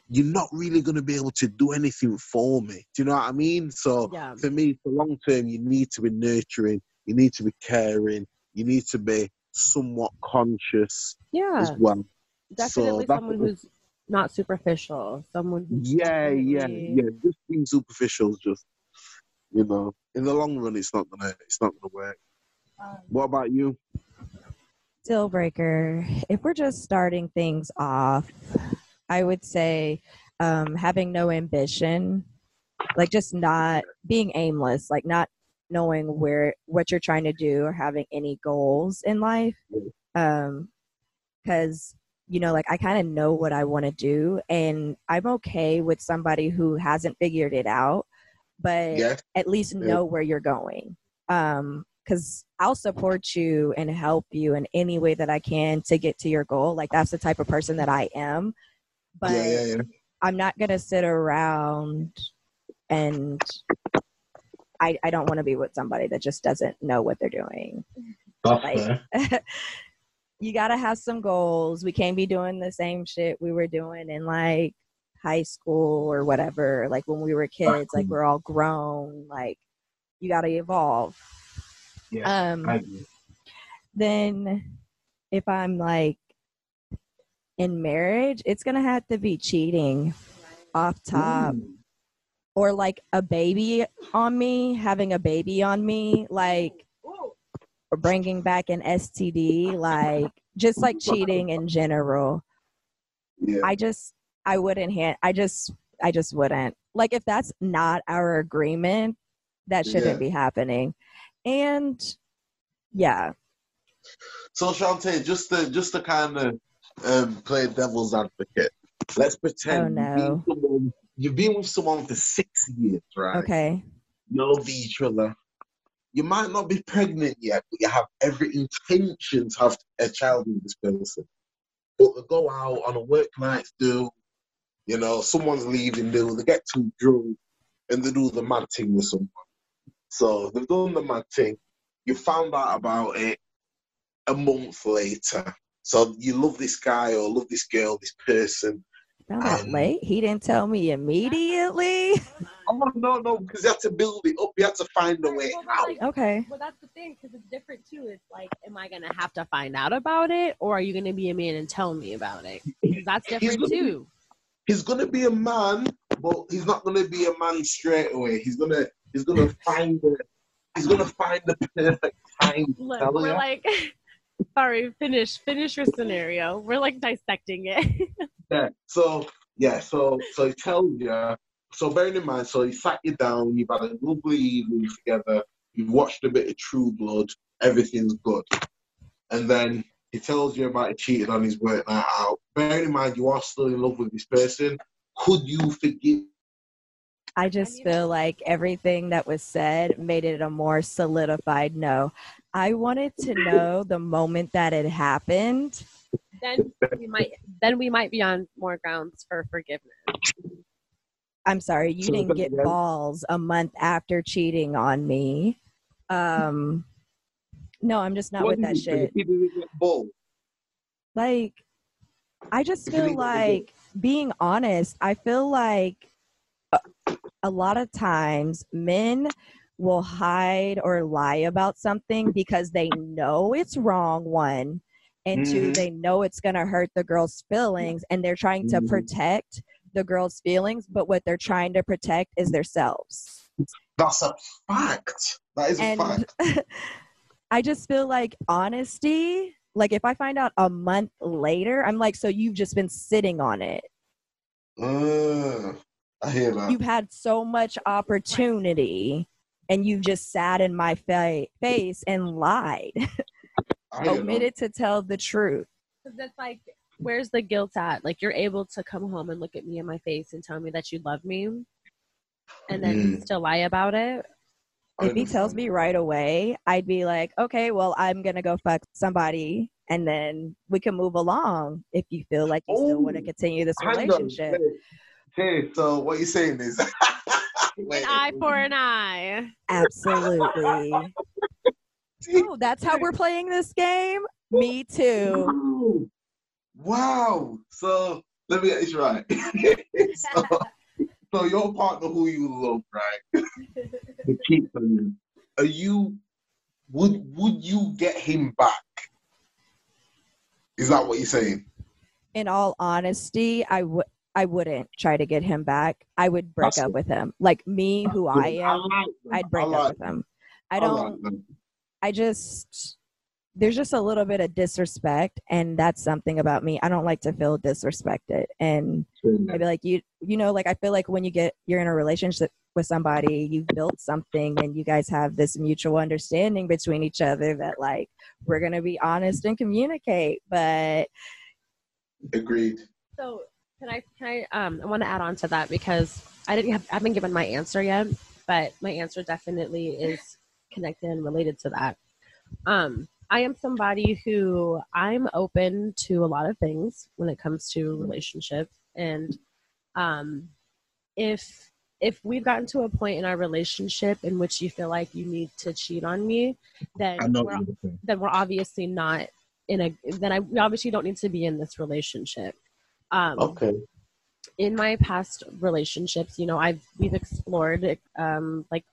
you're not really going to be able to do anything for me. Do you know what I mean? So Yeah. for me, for long term, you need to be nurturing, you need to be caring, you need to be somewhat conscious Yeah. as well. Definitely that's someone who's not superficial. Someone who's Yeah, yeah, yeah. Just being superficial is just, you know, in the long run, it's not gonna, it's not gonna work. Um, What about you? Deal breaker. If we're just starting things off, I would say um, having no ambition, like just not being aimless, like not knowing where what you're trying to do or having any goals in life. Um, because you know, like I kind of know what I want to do, and I'm okay with somebody who hasn't figured it out, but Yeah, at least Yeah. know where you're going. Um, because I'll support you and help you in any way that I can to get to your goal. Like that's the type of person that I am. But yeah, yeah, yeah. I'm not gonna sit around and I I don't want to be with somebody that just doesn't know what they're doing. Like- you gotta have some goals. We can't be doing the same shit we were doing in like high school or whatever. Like when we were kids, like we're all grown. Like you gotta evolve. Yeah, Um then if I'm like in marriage, it's gonna have to be cheating off top. Or like a baby on me, having a baby on me, like or bringing back an STD, like just like cheating in general. Yeah, I just I wouldn't hand I just I just wouldn't. Like if that's not our agreement, that shouldn't Yeah. be happening. And yeah, So Shantae, just to just to kind of um, play devil's advocate, let's pretend Oh, no. someone, you've been with someone for six years, right? okay. No each other. You might not be pregnant yet, but you have every intention to have a child with this person. But they go out on a work night do, you know, someone's leaving do, they get too drunk and they do the mad thing with someone. So they've done the mad thing. You found out about it a month later. So you love this guy or love this girl, this person. Found out Um, late. He didn't tell me immediately. Oh no, no, because you had to build it up. You had to find a way Well, out. like, Okay. Well, that's the thing because it's different too. It's like, am I gonna have to find out about it, or are you gonna be a man and tell me about it? 'Cause that's He's different gonna be- too. he's gonna be a man, but he's not gonna be a man straight away. He's gonna he's gonna find the he's gonna find the perfect time Look, we're you. like, sorry, finish, finish your scenario. We're like dissecting it. Yeah. So yeah, so so he tells you. So bearing in mind, so he sat you down. You've had a lovely evening together. You've watched a bit of True Blood. Everything's good, and then he tells you about he cheated on his work night out. Bearing in mind, you are still in love with this person. Could you forgive? I just feel like everything that was said made it a more solidified no. I wanted to know the moment that it happened. Then we might, then we might be on more grounds for forgiveness. I'm sorry, you So didn't get again- balls a month after cheating on me. Um no, I'm just not What with that you shit. He didn't get balls. Like I just feel didn't get the like being honest, I feel like a, a lot of times men will hide or lie about something because they know it's wrong one and two Mhm. they know it's going to hurt the girl's feelings and they're trying to Mhm. protect the girl's feelings but what they're trying to protect is themselves That's a fact. That is a fact. I just feel like honesty like if I find out a month later I'm like so you've just been sitting on it Uh, I hear that. you've had so much opportunity and you've just sat in my fa- face and lied I hear that. Omitted to tell the truth. Because it's like, where's the guilt at? Like, you're able to come home and look at me in my face and tell me that you love me, and then Mm. still lie about it. If he tells me right away, I'd be like, okay, well, I'm gonna go fuck somebody, and then we can move along. If you feel like you still want to Oh, continue this relationship, Hey, hey, so what you're saying is An eye for an eye. absolutely. Oh, that's how we're playing this game. Me too. Wow. So let me get this right. so, so your partner who you love, right? the cheats on you. Are you would would you get him back? Is that what you're saying? In all honesty, I would. I wouldn't try to get him back. I would break That's up with him. Like me, who I am, like. I'd break I like up with him. I I don't. like that. I just there's just a little bit of disrespect and that's something about me. I don't like to feel disrespected. And I'd be like you you know, like I feel like when you get you're in a relationship with somebody, you've built something and you guys have this mutual understanding between each other that like we're gonna be honest and communicate. But Agreed. So can I can I um I want to add on to that because I didn't have I haven't given my answer yet, but my answer definitely is connected and related to that. Um I am somebody who I'm open to a lot of things when it comes to relationships and um if if we've gotten to a point in our relationship in which you feel like you need to cheat on me, then we're, what you're saying. then we're obviously not in a then I we obviously don't need to be in this relationship. Um, Okay. In my past relationships, you know, I've we've explored um, like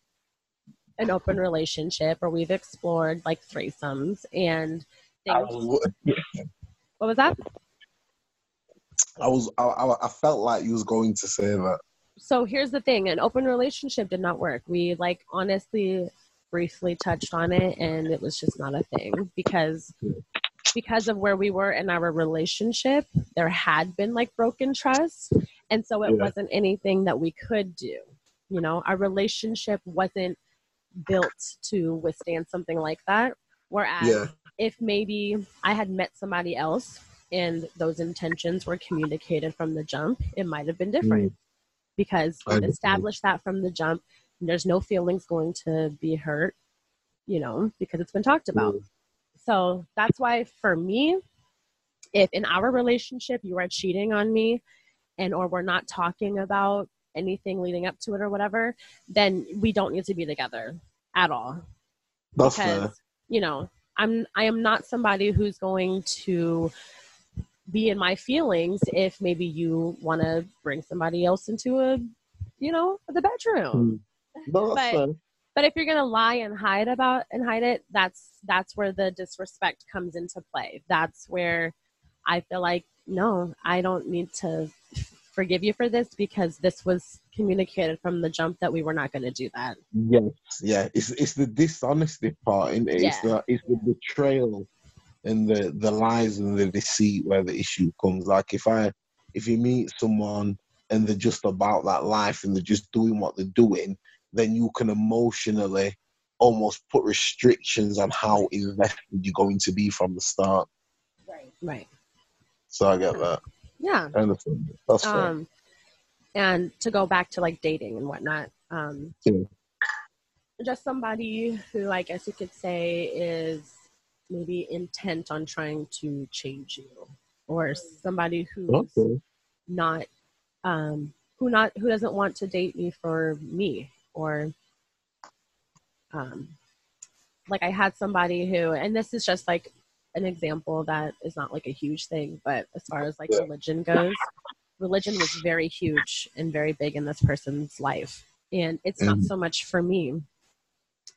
an open relationship, or we've explored like threesomes and things. What was that? I was I, I, I felt like you was going to say that. So here's the thing: an open relationship did not work. We like honestly briefly touched on it, and it was just not a thing because because of where we were in our relationship, there had been like broken trust. And so it Yeah. wasn't anything that we could do. You know, our relationship wasn't built to withstand something like that. Whereas Yeah. if maybe I had met somebody else and those intentions were communicated from the jump, it might have been different mm. because I we've established that from the jump. There's no feelings going to be hurt, you know, because it's been talked mm. about. So that's why for me, if in our relationship you are cheating on me and or we're not talking about anything leading up to it or whatever, then we don't need to be together at all. That's because fair. you know, I'm I am not somebody who's going to be in my feelings if maybe you want to bring somebody else into a you know, the bedroom. Hmm. No, that's but- fair. But if you're gonna lie and hide about and hide it, that's that's where the disrespect comes into play. That's where I feel like no, I don't need to forgive you for this because this was communicated from the jump that we were not going to do that. Yes, yeah. It's it's the dishonesty part, and it? it's Yeah. the it's the betrayal and the the lies and the deceit where the issue comes. Like if I if you meet someone and they're just about that life and they're just doing what they're doing, then you can emotionally almost put restrictions on how invested you're going to be from the start. Right. Right. So I get that. Yeah. I understand. That's fair. Um, and to go back to like dating and whatnot, um, Yeah. just somebody who I guess you could say is maybe intent on trying to change you, or somebody who's Okay. not um, who not who doesn't want to date me for me, or um, like I had somebody who, and this is just like an example that is not like a huge thing, but as far as like Yeah. religion goes, religion was very huge and very big in this person's life. And it's not Mhm. so much for me.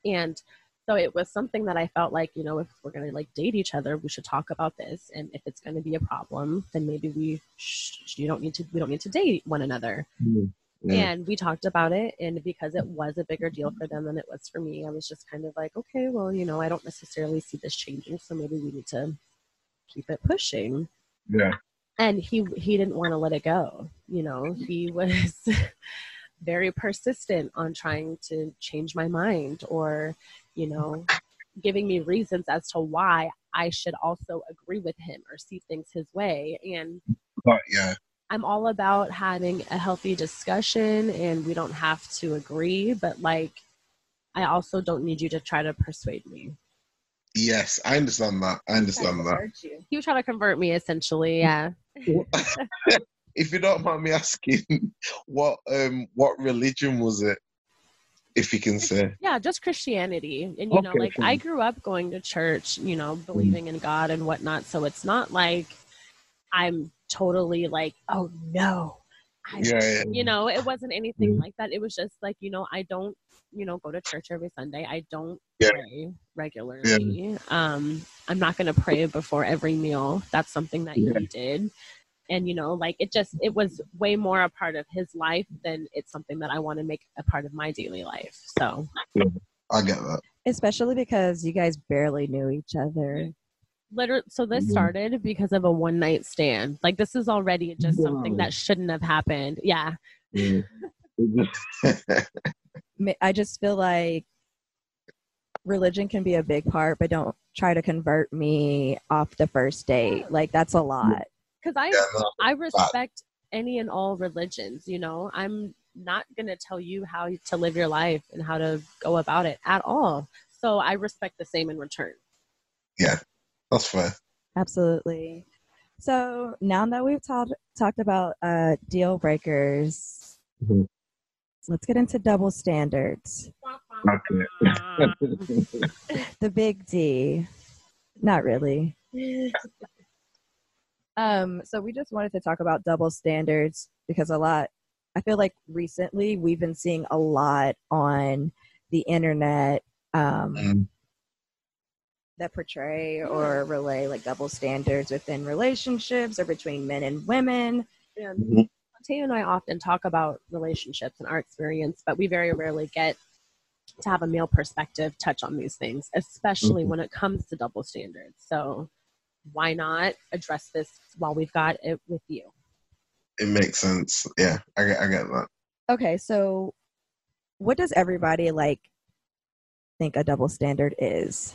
And so it was something that I felt like, you know, if we're going to like date each other, we should talk about this. And if it's going to be a problem, then maybe we, sh- you don't need to, we don't need to date one another. Mm. Yeah. And we talked about it. And because it was a bigger deal for them than it was for me, I was just kind of like, okay, well, you know, I don't necessarily see this changing. So maybe we need to keep it pushing. yeah. And he, he didn't want to let it go. You know, he was very persistent on trying to change my mind or, you know, giving me reasons as to why I should also agree with him or see things his way. And But yeah, I'm all about having a healthy discussion and we don't have to agree, but like I also don't need you to try to persuade me. yes, I understand that. I understand that. He was trying to convert me essentially, yeah. if you don't mind me asking, what um what religion was it? If you can say. Yeah, just Christianity. And you know, like cool. I grew up going to church, you know, believing in God and whatnot. So it's not like I'm totally like, oh no. I, Yeah, yeah. You know, it wasn't anything Mhm. like that. It was just like, you know, I don't, you know, go to church every Sunday. I don't Yeah. pray regularly. Um, I'm not gonna pray before every meal. That's something that Yeah. he did. And you know, like it just it was way more a part of his life than it's something that I want to make a part of my daily life. So I get that. Especially because you guys barely knew each other. Literally so this Mhm. started because of a one night stand. Like this is already just something that shouldn't have happened. Yeah. Ma- I just feel like religion can be a big part, but don't try to convert me off the first date. Like that's a lot. because i yeah, no, i respect any and all religions you know? I'm not going to tell you how to live your life and how to go about it at all. So i respect the same in return that's fair. Absolutely. So now that we've talked talked about uh, deal breakers, Mhm. let's get into double standards. Okay. The big D. Not really. Um, so we just wanted to talk about double standards because a lot I feel like recently we've been seeing a lot on the internet um, Mm, that portray or relay like double standards within relationships or between men and women. and Mhm. Taé and I often talk about relationships and our experience, but we very rarely get to have a male perspective touch on these things, especially Mhm. when it comes to double standards. So why not address this while we've got it with you? It makes sense. Yeah, I get, I get that. Okay, so what does everybody like think a double standard is?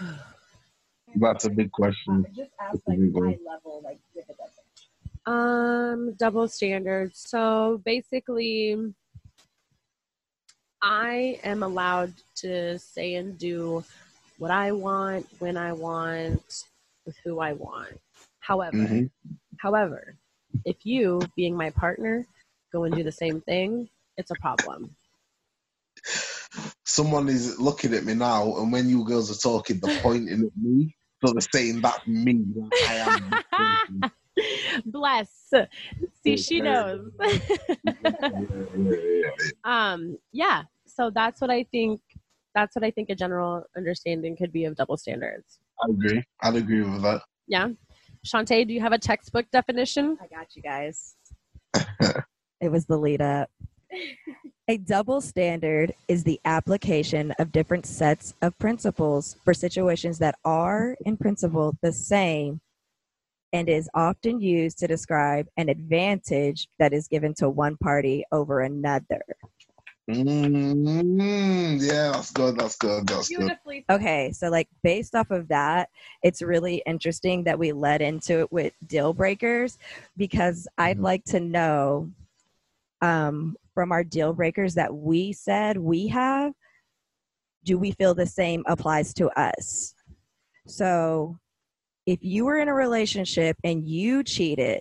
That's a big question. Just ask, like, high level, like with a double. Um, double standards. So basically, I am allowed to say and do what I want, when I want, with who I want. However, Mhm. however, if you, being my partner, go and do the same thing, it's a problem. Someone is looking at me now, and when you girls are talking, they're pointing at me. So they're saying that's me. like, I am this. Bless. See, she knows. Um yeah so that's what i think that's what i think a general understanding could be of double standards I agree. I'd agree with that. yeah Shantae, do you have a textbook definition I got you guys. it was the lead up. A double standard is the application of different sets of principles for situations that are, in principle, the same and is often used to describe an advantage that is given to one party over another. Mm, yeah, that's good. That's good. That's good. Okay, so like based off of that, it's really interesting that we led into it with deal breakers because I'd Mhm. like to know um, from our deal breakers that we said we have, do we feel the same applies to us? So if you were in a relationship and you cheated,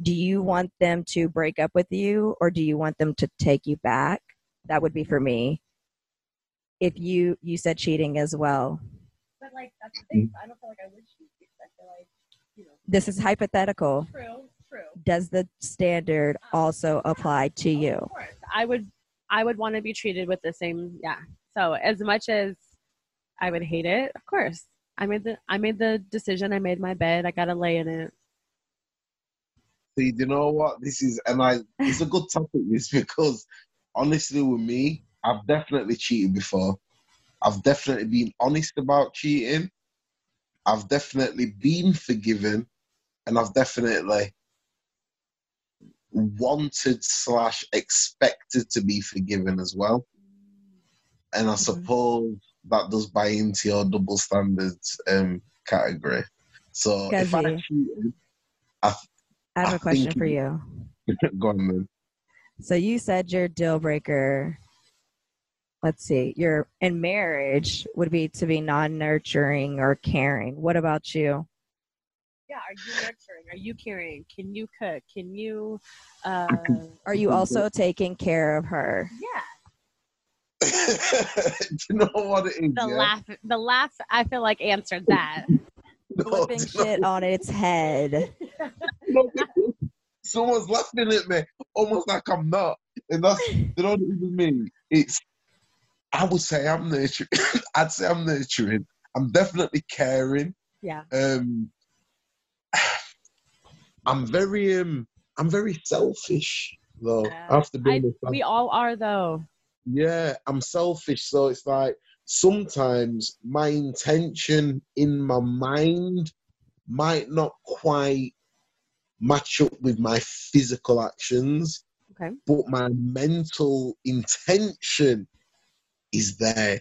do you want them to break up with you or do you want them to take you back? That would be for me. If you you said cheating as well. but like that's the thing i don't feel like i would because i feel like you know This is hypothetical. true true Does the standard also apply to you? of course i would i would want to be treated with the same yeah so as much as i would hate it of course i made the i made the decision i made my bed i gotta lay in it See, you know what? This is, and I, it's a good topic, this, because honestly, with me, I've definitely cheated before. I've definitely been honest about cheating. I've definitely been forgiven, and I've definitely wanted slash expected to be forgiven as well. And I Mhm. suppose that does buy into your double standards um category. So if I cheated, I have I a question for you. go on then. So you said your deal breaker, let's see, your in marriage would be to be non nurturing or caring. What about you? Yeah, are you nurturing? Are you caring? Can you cook? Can you uh Are you also taking care of her? yeah. Do you know what it is? The yeah? laugh the laugh I feel like answered that. No, Flipping do you know shit on its head. No, someone's laughing at me, almost like I'm not. And that's you know what it even mean? It's I would say I'm nurturing. I'd say I'm nurturing. I'm definitely caring. Yeah. Um I'm very um I'm very selfish though. I have to be I. We all are though. yeah, I'm selfish. So it's like sometimes my intention in my mind might not quite match up with my physical actions, Okay. but my mental intention is there.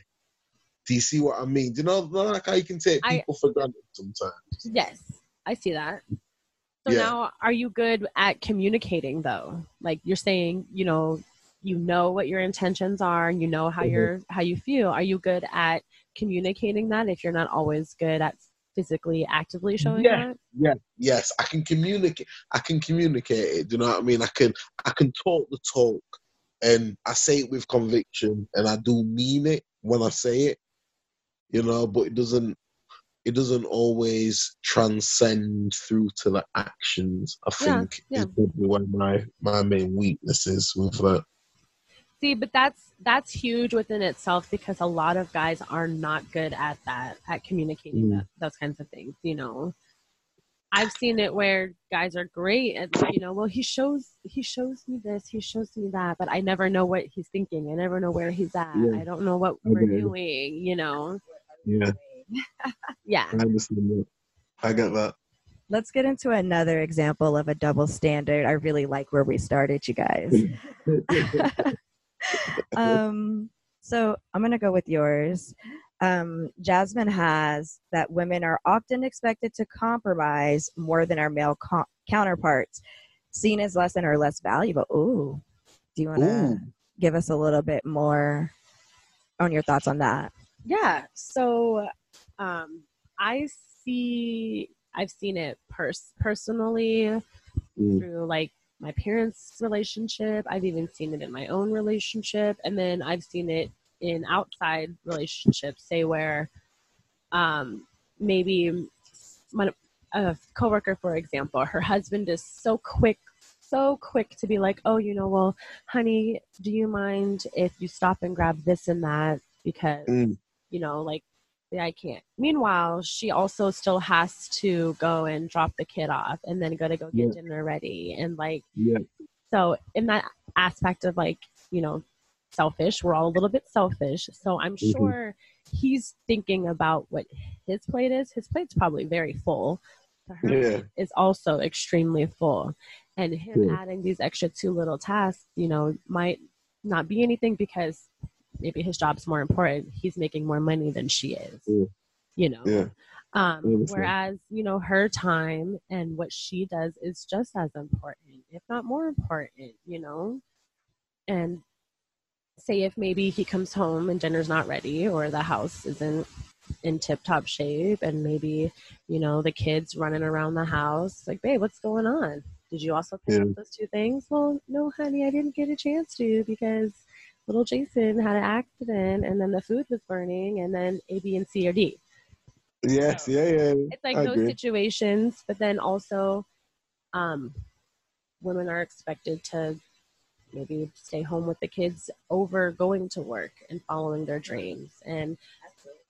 Do you see what I mean? Do you know like how you can take I- people for granted sometimes? Yes, I see that. So Yeah. now are you good at communicating though? Like you're saying, you know, you know what your intentions are and you know how Mhm. you're how you feel. Are you good at communicating that if you're not always good at physically actively showing Yeah. that? Yeah, yes, I can communicate. I can communicate it. Do you know what I mean? I can. I can talk the talk, and I say it with conviction, and I do mean it when I say it. You know, but it doesn't. It doesn't always transcend through to the actions. I Yeah, think yeah. is probably one of my my main weaknesses with that. See, but that's that's huge within itself because a lot of guys are not good at that, at communicating Mm. that, those kinds of things. You know, I've seen it where guys are great at, you know, well, he shows he shows me this, he shows me that, but I never know what he's thinking. I never know where he's at. Yeah. I don't know what I we're doing. You know, Yeah, yeah. I understand that. I get that. Let's get into another example of a double standard. I really like where we started, you guys. um, so I'm going to go with yours. Um, Jasmine has that women are often expected to compromise more than our male co- counterparts, seen as less than or less valuable. Ooh, do you want to give us a little bit more on your thoughts on that? Yeah. So um I see I've seen it pers- personally Mm. through like my parents' relationship. I've even seen it in my own relationship and then I've seen it in outside relationships, say where um maybe my, a coworker for example, her husband is so quick so quick to be like, "Oh, you know, well, honey, do you mind if you stop and grab this and that because Mm. you know, like, yeah, I can't. Meanwhile, she also still has to go and drop the kid off and then go to go get Yeah. dinner ready. And like, Yeah. so in that aspect of like, you know, selfish, we're all a little bit selfish. So I'm Mhm. sure he's thinking about what his plate is. His plate's probably very full. Her Yeah. is also extremely full. And him Yeah. adding these extra two little tasks, you know, might not be anything because maybe his job's more important. He's making more money than she is. Yeah. You know. Yeah. Um, whereas, you know, her time and what she does is just as important, if not more important, you know? And say if maybe he comes home and dinner's not ready or the house isn't in tip top shape and maybe, you know, the kids running around the house, like, babe, what's going on? Did you also pick Yeah. up those two things? Well, no, honey, I didn't get a chance to because little Jason had an accident and then the food was burning and then A, B, and C or D Yes. Yeah. Yeah. it's like I those agree. situations but then also um women are expected to maybe stay home with the kids over going to work and following their dreams and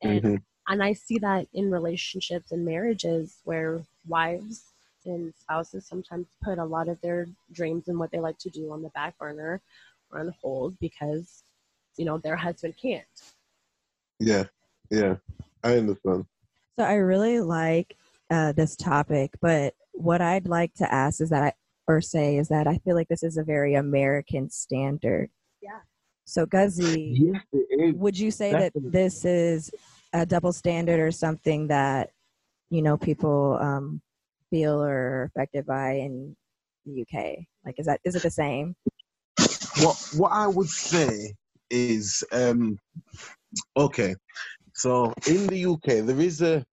and Mhm. and i see that in relationships and marriages where wives and spouses sometimes put a lot of their dreams and what they like to do on the back burner or on hold because you know their husband can't Yeah. Yeah. I understand. So I really like uh, this topic, but what I'd like to ask is that I or say is that I feel like this is a very American standard. Yeah. So, Guzzi, Yes, would you say Definitely. that this is a double standard or something that you know people um, feel or are affected by in the UK? Like, is that is it the same? What what I would say is um okay. So in the UK there is a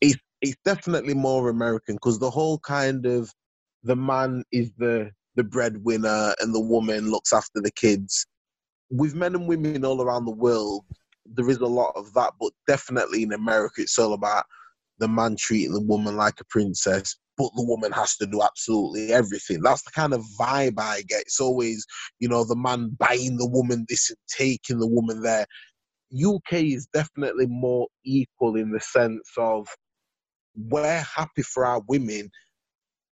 it's it's definitely more American because the whole kind of the man is the the breadwinner and the woman looks after the kids. With men and women all around the world, there is a lot of that, but definitely in America it's all about the man treating the woman like a princess, but the woman has to do absolutely everything. That's the kind of vibe I get. It's always, you know, the man buying the woman this and taking the woman there. UK is definitely more equal in the sense of we're happy for our women.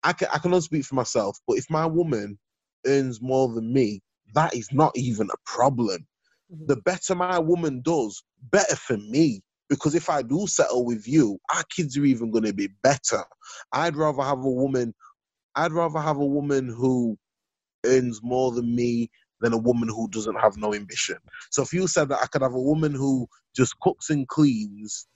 I can, I can only speak for myself, but if my woman earns more than me, that is not even a problem. Mm-hmm. The better my woman does, better for me. Because if I do settle with you, our kids are even going to be better. I'd rather have a woman. I'd rather have a woman who earns more than me than a woman who doesn't have no ambition. So if you said that I could have a woman who just cooks and cleans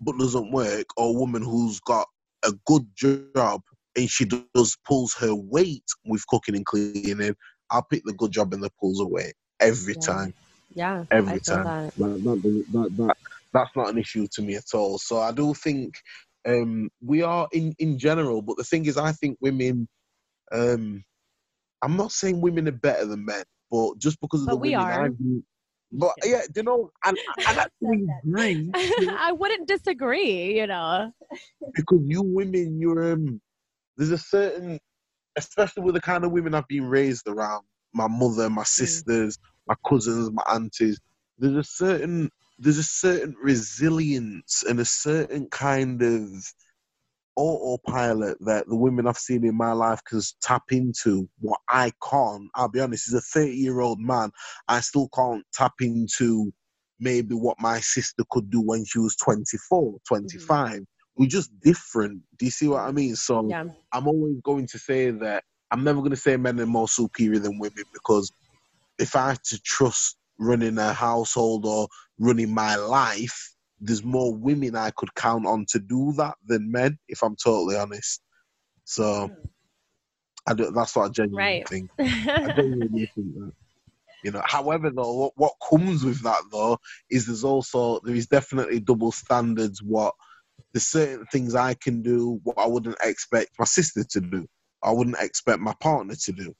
but doesn't work, or a woman who's got a good job and she does pulls her weight with cooking and cleaning, I'll pick the good job and the pulls away every Yeah. time. Yeah, Every I time. that. That, that, that, that, that's not an issue to me at all. So I do think um, we are in, in general, but the thing is, I think women, um, I'm not saying women are better than men, but just because of But the we women are. I've been- but yeah, do you know, and, and actually agree I wouldn't disagree, you know. because you women, you're um, there's a certain, especially with the kind of women I've been raised around, my mother, my sisters, my cousins, my aunties. There's a certain there's a certain resilience and a certain kind of autopilot that the women I've seen in my life can tap into what I can't. I'll be honest, as a 30 year old man, I still can't tap into maybe what my sister could do when she was 24, mm-hmm. 25. We're just different. Do you see what I mean? So Yeah. I'm always going to say that I'm never going to say men are more superior than women because if I had to trust running a household or running my life, there's more women I could count on to do that than men, if I'm totally honest. So I do, that's what I genuinely Right. think. I genuinely think that. You know, however, though, what, what comes with that though is there's also there is definitely double standards. What there's certain things I can do, what I wouldn't expect my sister to do. I wouldn't expect my partner to do.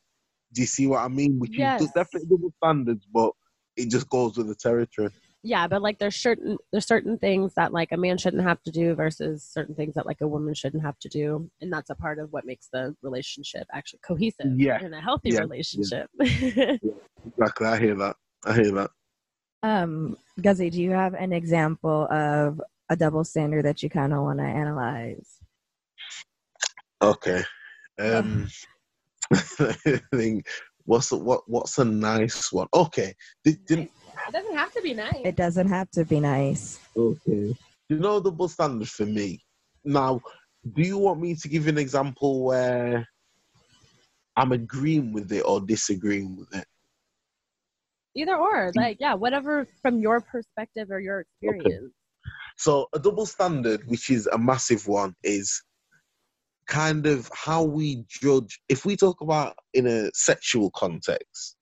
Do you see what I mean? Which Yes. is definitely double standards, but it just goes with the territory. yeah, but like there's certain there's certain things that like a man shouldn't have to do versus certain things that like a woman shouldn't have to do, and that's a part of what makes the relationship actually cohesive Yeah. and a healthy Yeah. relationship. Exactly, I hear that. I hear that. Um, Guzzi, do you have an example of a double standard that you kind of want to analyze? Okay. Um, I think what's a, what what's a nice one? Okay. Did, didn't it doesn't have to be nice. It doesn't have to be nice. Okay. You know the double standard for me. Now, do you want me to give you an example where I'm agreeing with it or disagreeing with it? Either or, like yeah, whatever from your perspective or your experience. So, a double standard, which is a massive one, is kind of how we judge. If we talk about in a sexual context,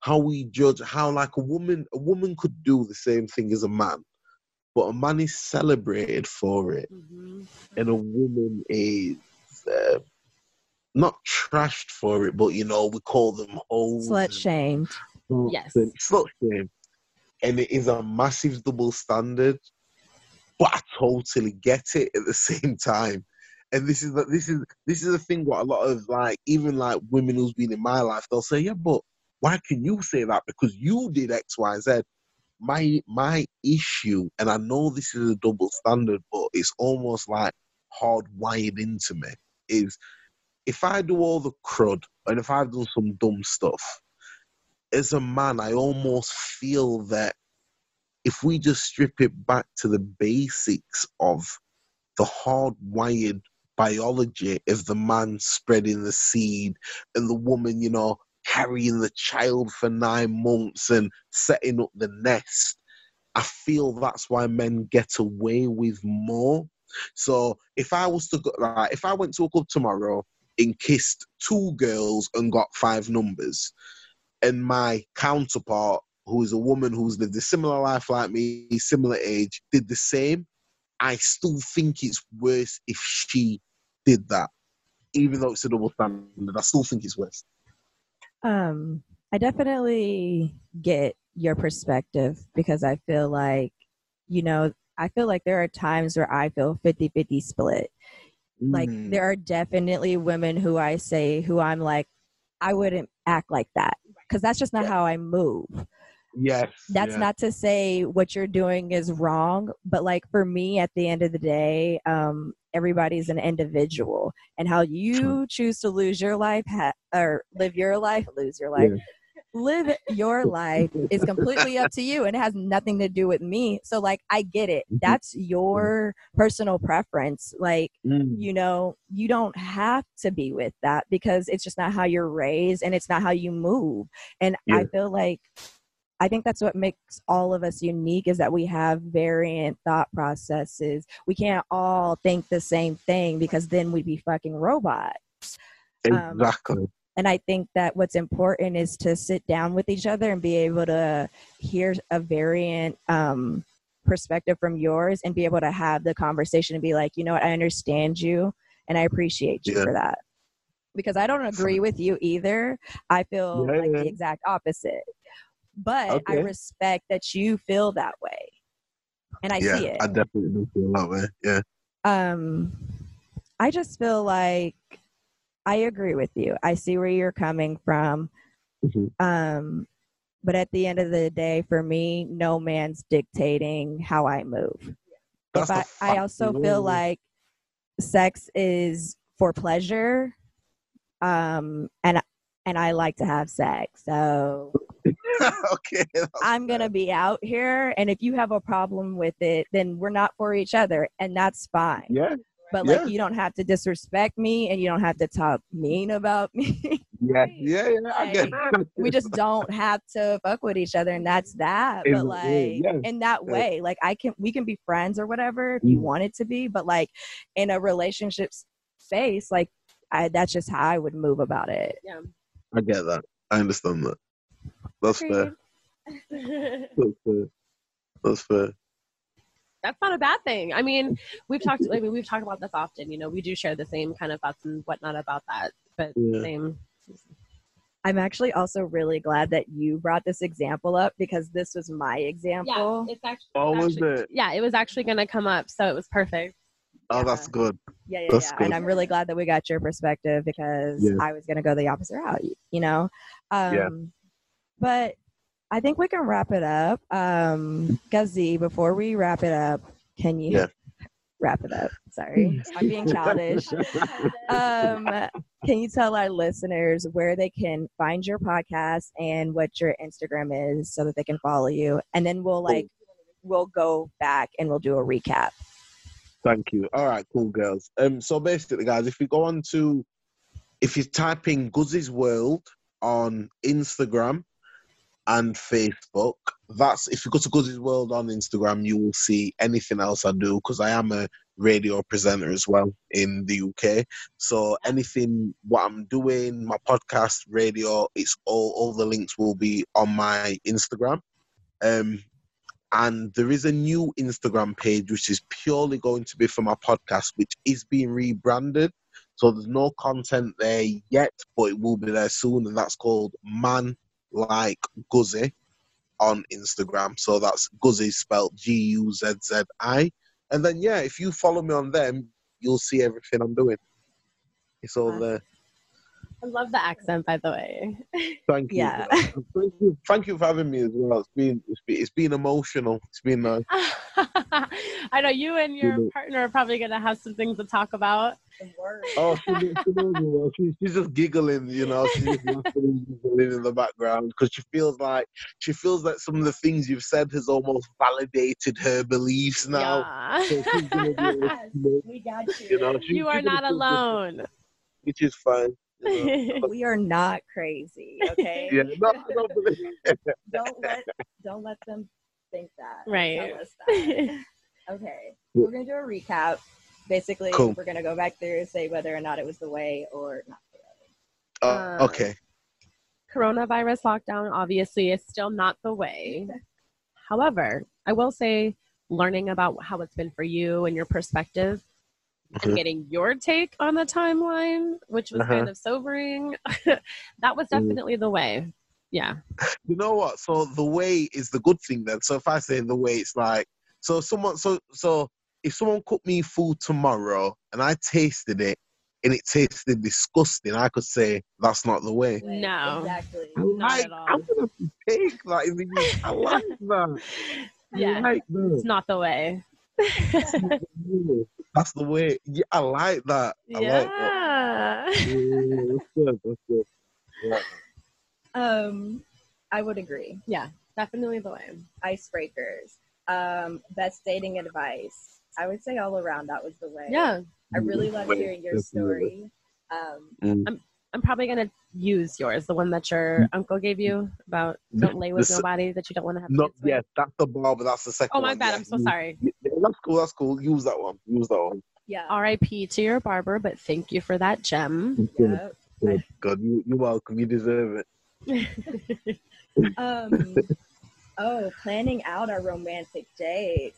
how we judge how like a woman, a woman could do the same thing as a man, but a man is celebrated for it. Mhm. and a woman is uh, not trashed for it, but you know we call them hoes. Slut shamed. Yes. slut shame, and it is a massive double standard. But I totally get it at the same time, and this is the, this is this is the thing. What a lot of like even like women who's been in my life, they'll say, yeah, but why can you say that? Because you did X, Y, Z. My my issue, and I know this is a double standard, but it's almost like hardwired into me. Is if I do all the crud and if I've done some dumb stuff, as a man, I almost feel that if we just strip it back to the basics of the hardwired biology of the man spreading the seed and the woman, you know, carrying the child for nine months and setting up the nest. I feel that's why men get away with more. So if I was to go, like, if I went to a club tomorrow and kissed two girls and got five numbers, and my counterpart, who is a woman who's lived a similar life like me, similar age, did the same, I still think it's worse if she did that, even though it's a double standard. I still think it's worse. Um, I definitely get your perspective because I feel like, you know, I feel like there are times where I feel 50 50 split. Like, Mm. there are definitely women who I say, who I'm like, I wouldn't act like that because that's just not how I move. Yes, That's yeah. not to say what you're doing is wrong, but like for me, at the end of the day, um, everybody's an individual, and how you choose to lose your life ha- or live your life, lose your life, live your life is completely up to you, and it has nothing to do with me. So, like, I get it. Mhm. That's your personal preference. Like, Mm. you know, you don't have to be with that because it's just not how you're raised and it's not how you move. And Yeah. I feel like I think that's what makes all of us unique is that we have variant thought processes. We can't all think the same thing because then we'd be fucking robots. um, Exactly. And I think that what's important is to sit down with each other and be able to hear a variant um, perspective from yours and be able to have the conversation and be like, you know what, I understand you and I appreciate you Yeah. for that. Because I don't agree with you either. I feel Yeah, like yeah. the exact opposite. But I respect that you feel that way. And I yeah, see it I definitely do feel that way. Yeah. um i just feel like i agree with you i see where you're coming from Mhm. um but at the end of the day for me no man's dictating how i move That's if I, I also feel like sex is for pleasure um and and i like to have sex so okay. i'm gonna be out here and if you have a problem with it then we're not for each other and that's fine Yeah. but like Yeah. you don't have to disrespect me and you don't have to talk mean about me Yeah. Yeah. Yeah. I get it. we just don't have to fuck with each other and that's that In but that like way, yeah. in that Yeah. way like i can we can be friends or whatever if you Mm. want it to be but like in a relationship space like I, that's just how i would move about it Yeah. I get that. I understand that. That's fair. That's fair. That's fair. That's not a bad thing. I mean, we've talked. I mean, we've talked about this often. You know, we do share the same kind of thoughts and whatnot about that. But Yeah. same. i'm actually also really glad that you brought this example up because this was my example Yeah, it's actually. Oh, was actually- it? Yeah, it was actually going to come up, so it was perfect. Oh, that's good. Yeah, yeah, That's yeah. good. And I'm really glad that we got your perspective because Yeah. I was going to go the opposite route, you know? Um, Yeah. But I think we can wrap it up. Um, Guzzi, before we wrap it up, can you Yeah. wrap it up? Sorry, I'm being childish. um, can you tell our listeners where they can find your podcast and what your Instagram is so that they can follow you? And then we'll like, we'll go back and we'll do a recap. Thank you. All right, cool girls. Um, so basically, guys, if you go on to, if you type in Guzzi's World on Instagram and Facebook, that's if you go to Guzzi's World on Instagram, you will see anything else I do because I am a radio presenter as well in the UK. So anything what I'm doing, my podcast, radio, it's all all the links will be on my Instagram. Um, and there is a new Instagram page which is purely going to be for my podcast, which is being rebranded. So there's no content there yet, but it will be there soon, and that's called Man Like Guzzi on Instagram. So that's Guzzi spelled G U Z Z I. And then yeah, if you follow me on them, you'll see everything I'm doing. It's all there. I love the accent, by the way. Thank you. Yeah. Thank you. Thank you for having me as well. It's been it's been, it's been emotional. It's been uh, I know you and your partner are probably going to have some things to talk about. Oh, she, she knows me well. She, she's just giggling, you know. She's just giggling in the background because she feels like she feels like some of the things you've said has almost validated her beliefs now. So she's be we got you know, she- you are not alone. which is fine. You know? we are not crazy, okay? yeah, no, I don't believe Don't let don't let them think that. Right. Tell us that. Okay. We're gonna do a recap. Basically, Cool. we're gonna go back through and say whether or not it was the way or not the way. Uh, okay. Coronavirus lockdown obviously is still not the way. However, I will say learning about how it's been for you and your perspective And getting your take on the timeline, which was Uh-huh. kind of sobering, that was Mm. definitely the way. Yeah. You know what? So the way is the good thing then. So if I say the way, it's like so someone so so if someone cooked me food tomorrow and I tasted it and it tasted disgusting, I could say that's not the way. Way. No. Exactly. I Not like at all. I'm gonna take that. in the- I like that. I Yeah. like It's not the way. That's the way. Yeah, I like that. I like that. yeah. Yeah, that's good. That's good. Yeah. Um, I would agree. yeah. Definitely the way. Icebreakers. Um, best dating advice. I would say all around that was the way. Yeah. I really love hearing your story. Um, Mm. I'm probably gonna use yours, the one that your uncle gave you about don't lay with This- nobody that you don't want to have No, kids with. yes, that's the bar, but that's the second Oh my one, bad. yeah. I'm so Mm. sorry. Yeah, that's cool. That's cool. Use that one. Use that one. yeah. R.I.P. to your barber, but thank you for that gem. yeah. Good. God, you, you're welcome. You deserve it. Um, oh, planning out our romantic date.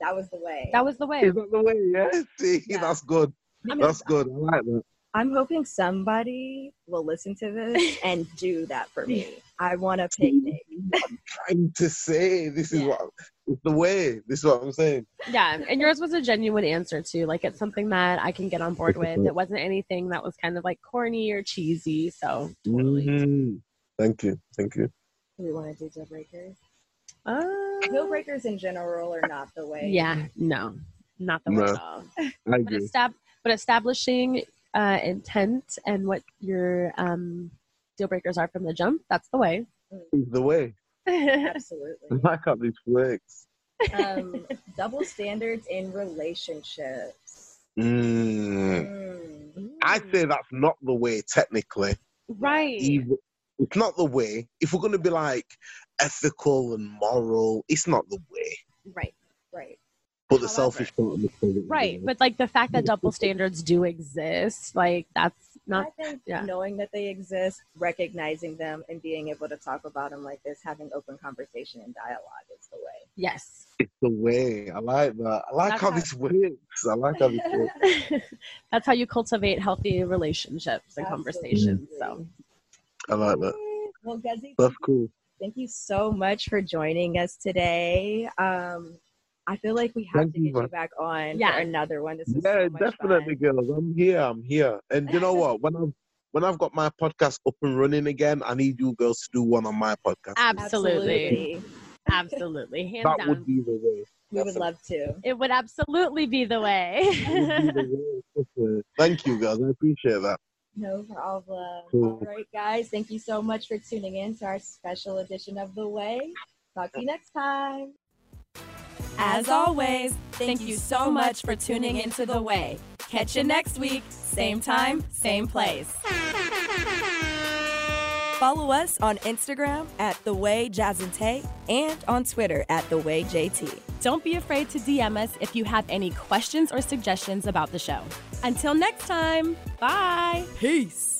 That was the way. that was the way. Is that the way? Yeah. See, Yeah. that's good. I mean, That's good. I like that. I'm hoping somebody will listen to this and do that for me. I want a picnic. I'm trying to say this is Yeah. what it's the way. This is what I'm saying. Yeah, and yours was a genuine answer too. Like it's something that I can get on board with. It wasn't anything that was kind of like corny or cheesy. So totally. Mhm. Thank you. Thank you. Do we want to do deal breakers? Uh, Deal breakers in general are not the way. yeah, no, not the way No. at all. I But, agree. estab- but establishing uh, intent and what your um, deal breakers are from the jump, that's the way. The way. Absolutely. like how this works. Um, double standards in relationships. Mm. Mm. I'd say that's not the way technically. right. Even, it's not the way. If we're gonna be like ethical and moral, it's not the way. Right. Right. But the However- selfish part of it. Right. But like the fact that double standards do exist, like that's not I think yeah. knowing that they exist, recognizing them, and being able to talk about them like this, having open conversation and dialogue is the way. yes. It's the way. I like that. I like That's how how- this works. I like how this works. that's how you cultivate healthy relationships and conversations. So I like that. Well, Guzzi, That's cool. thank you so much for joining us today. Um, I feel like we have Thank to you, get you man. back on Yeah. for another one. This was Yeah, so much definitely, fun. girls. I'm here. I'm here. And you know what? When I've when I've got my podcast up and running again, I need you girls to do one on my podcast. absolutely. Absolutely. Hands that down. would be the way. We would love to. it would absolutely be the way. That would be the way. Thank you, guys. I appreciate that. No problem. Cool. All right, guys. Thank you so much for tuning in to our special edition of The Way. Talk to you next time. As always, thank you so much for tuning into The Way. Catch you next week, same time, same place. Follow us on Instagram at The Way Jazz and Taé and on Twitter at The Way JT. Don't be afraid to DM us if you have any questions or suggestions about the show. Until next time, bye. Peace.